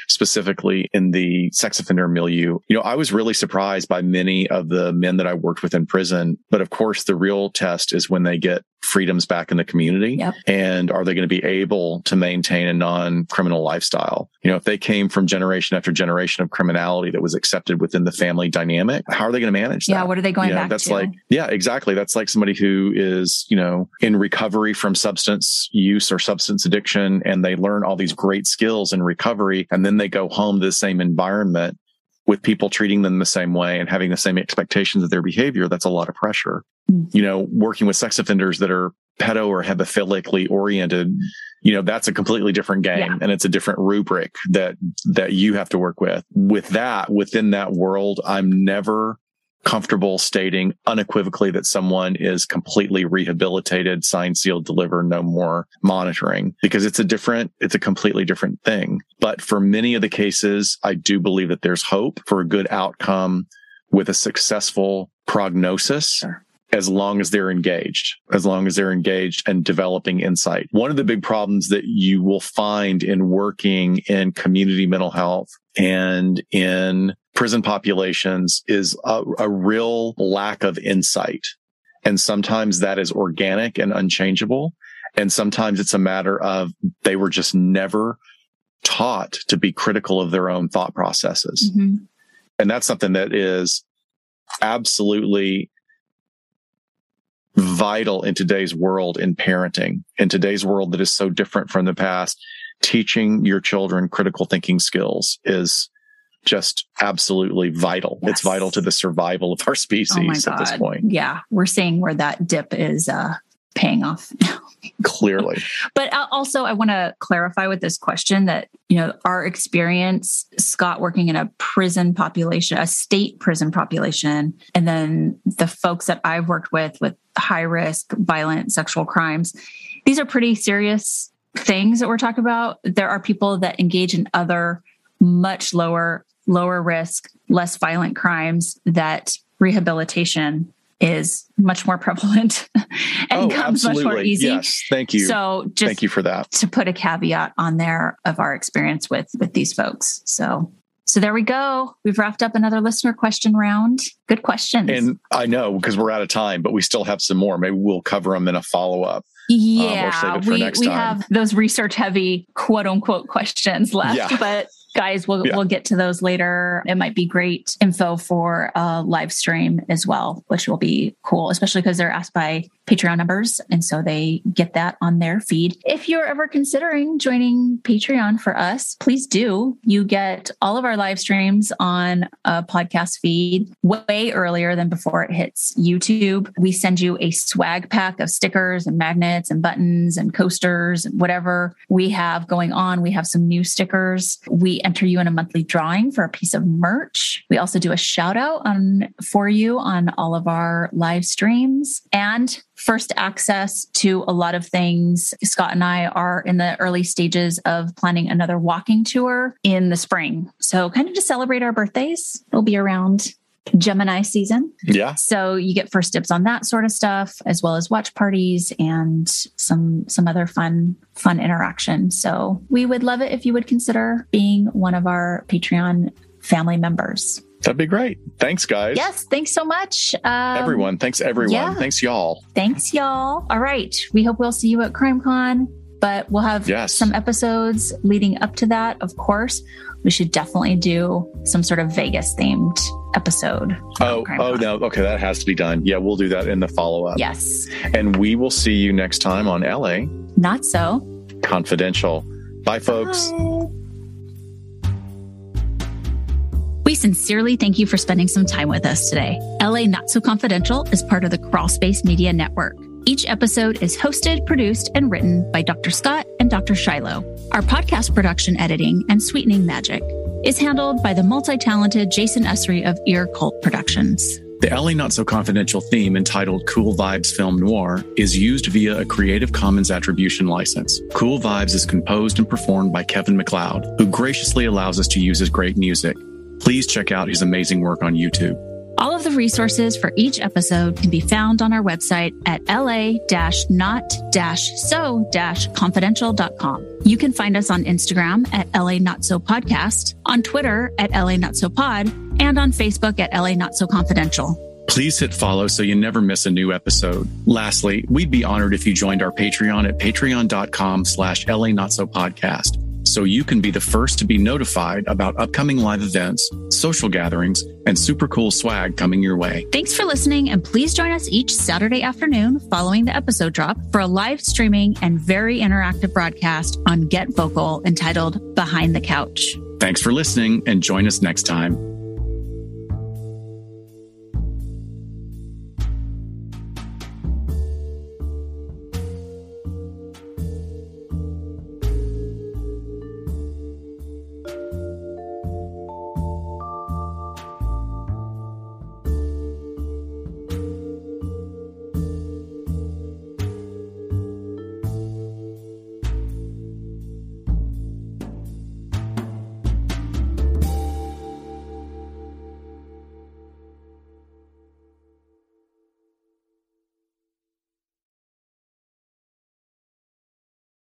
specifically in the sex offender milieu. You know, I was really surprised by many of the men that I worked with in prison. But of course, the real test is when they get freedoms back in the community. Yep. And are they going to be able to maintain a non criminal lifestyle? You know, if they came from generation after generation of criminality that was accepted within the family dynamic, how are they going to manage that? Yeah. What are they going you know, back that's to? like, yeah, exactly. That's like somebody who is, you know, in recovery from substance use or substance addiction and they learn all these great skills in recovery. And then they go home to the same environment with people treating them the same way and having the same expectations of their behavior, that's a lot of pressure. Mm-hmm. You know, working with sex offenders that are pedo or hebephilically oriented, you know, that's a completely different game Yeah. and it's a different rubric that, that you have to work with. With that, within that world, I'm never comfortable stating unequivocally that someone is completely rehabilitated, signed, sealed, delivered, no more monitoring because it's a different, it's a completely different thing. But for many of the cases, I do believe that there's hope for a good outcome with a successful prognosis. Sure. As long as they're engaged, as long as they're engaged and developing insight. One of the big problems that you will find in working in community mental health and in prison populations is a, a real lack of insight. And sometimes that is organic and unchangeable. And sometimes it's a matter of they were just never taught to be critical of their own thought processes. Mhm. And that's something that is absolutely vital in today's world in parenting, in today's world that is so different from the past. Teaching your children critical thinking skills is just absolutely vital. Yes. It's vital to the survival of our [LAUGHS] Oh species at this point. Yeah. We're seeing where that dip is uh, paying off. [LAUGHS] Clearly. But uh, also, I want to clarify with this question that, you know, our experience, Scott working in a prison population, a state prison population, and then the folks that I've worked with with high risk violent sexual crimes, these are pretty serious things that we're talking about. There are people that engage in other much lower, lower risk, less violent crimes that rehabilitation is much more prevalent [LAUGHS] and oh, comes much more easy. Yes. Thank you. So just Thank you for that. to put a caveat on there of our experience with with these folks. So so there we go. We've wrapped up another listener question round. Good questions. And I know because we're out of time, but we still have some more. Maybe we'll cover them in a follow up. Uh, yeah, save it for we we time. have those research heavy quote unquote questions left, Yeah. but guys, we'll Yeah. we'll get to those later. It might be great info for a live stream as well, which will be cool, especially because they're asked by Patreon members, and so they get that on their feed. If you're ever considering joining Patreon for us, please do. You get all of our live streams on a podcast feed way earlier than before it hits YouTube. We send you a swag pack of stickers and magnets and buttons and coasters, and whatever we have going on. We have some new stickers. We enter you in a monthly drawing for a piece of merch. We also do a shout out on for you on all of our live streams and first access to a lot of things. Scott and I are in the early stages of planning another walking tour in the spring. So kind of to celebrate our birthdays. It'll be around Gemini season. Yeah. So you get first dibs on that sort of stuff, as well as watch parties and some some other fun fun interaction. So we would love it if you would consider being one of our Patreon family members. That'd be great. Thanks, guys. Yes, thanks so much, um, Everyone. Thanks, everyone. yeah. Thanks, y'all. Thanks, y'all. All right, we hope we'll see you at CrimeCon, but we'll have Yes. some episodes leading up to that. Of course, we should definitely do some sort of Vegas themed episode. Oh, oh no. Okay, that has to be done. Yeah, we'll do that in the follow up. Yes, And we will see you next time on LA not so. Confidential. Bye, folks. We sincerely thank you for spending some time with us today. LA Not So Confidential is part of the Crawlspace Media Network. Each episode is hosted, produced, and written by Dr. Scott and Dr. Shiloh. Our podcast production editing and sweetening magic is handled by the multi talented Jason Esri of Ear Cult Productions. The LA Not So Confidential theme entitled Cool Vibes Film Noir is used via a Creative Commons Attribution license. Cool Vibes is composed and performed by Kevin MacLeod, who graciously allows us to use his great music. Please check out his amazing work on YouTube. All of the resources for each episode can be found on our website at la-not-so-confidential.com. You can find us on Instagram at LA Not So Podcast, on Twitter at LA Not So Pod, and on Facebook at LA Not So Confidential. Please hit follow so you never miss a new episode. Lastly, we'd be honored if you joined our Patreon at patreon.com slash LA Not So Podcast. So you can be the first to be notified about upcoming live events, social gatherings, and super cool swag coming your way. Thanks for listening, and please join us each Saturday afternoon following the episode drop for a live streaming and very interactive broadcast on Get Vocal entitled Behind the Couch. Thanks for listening and join us next time.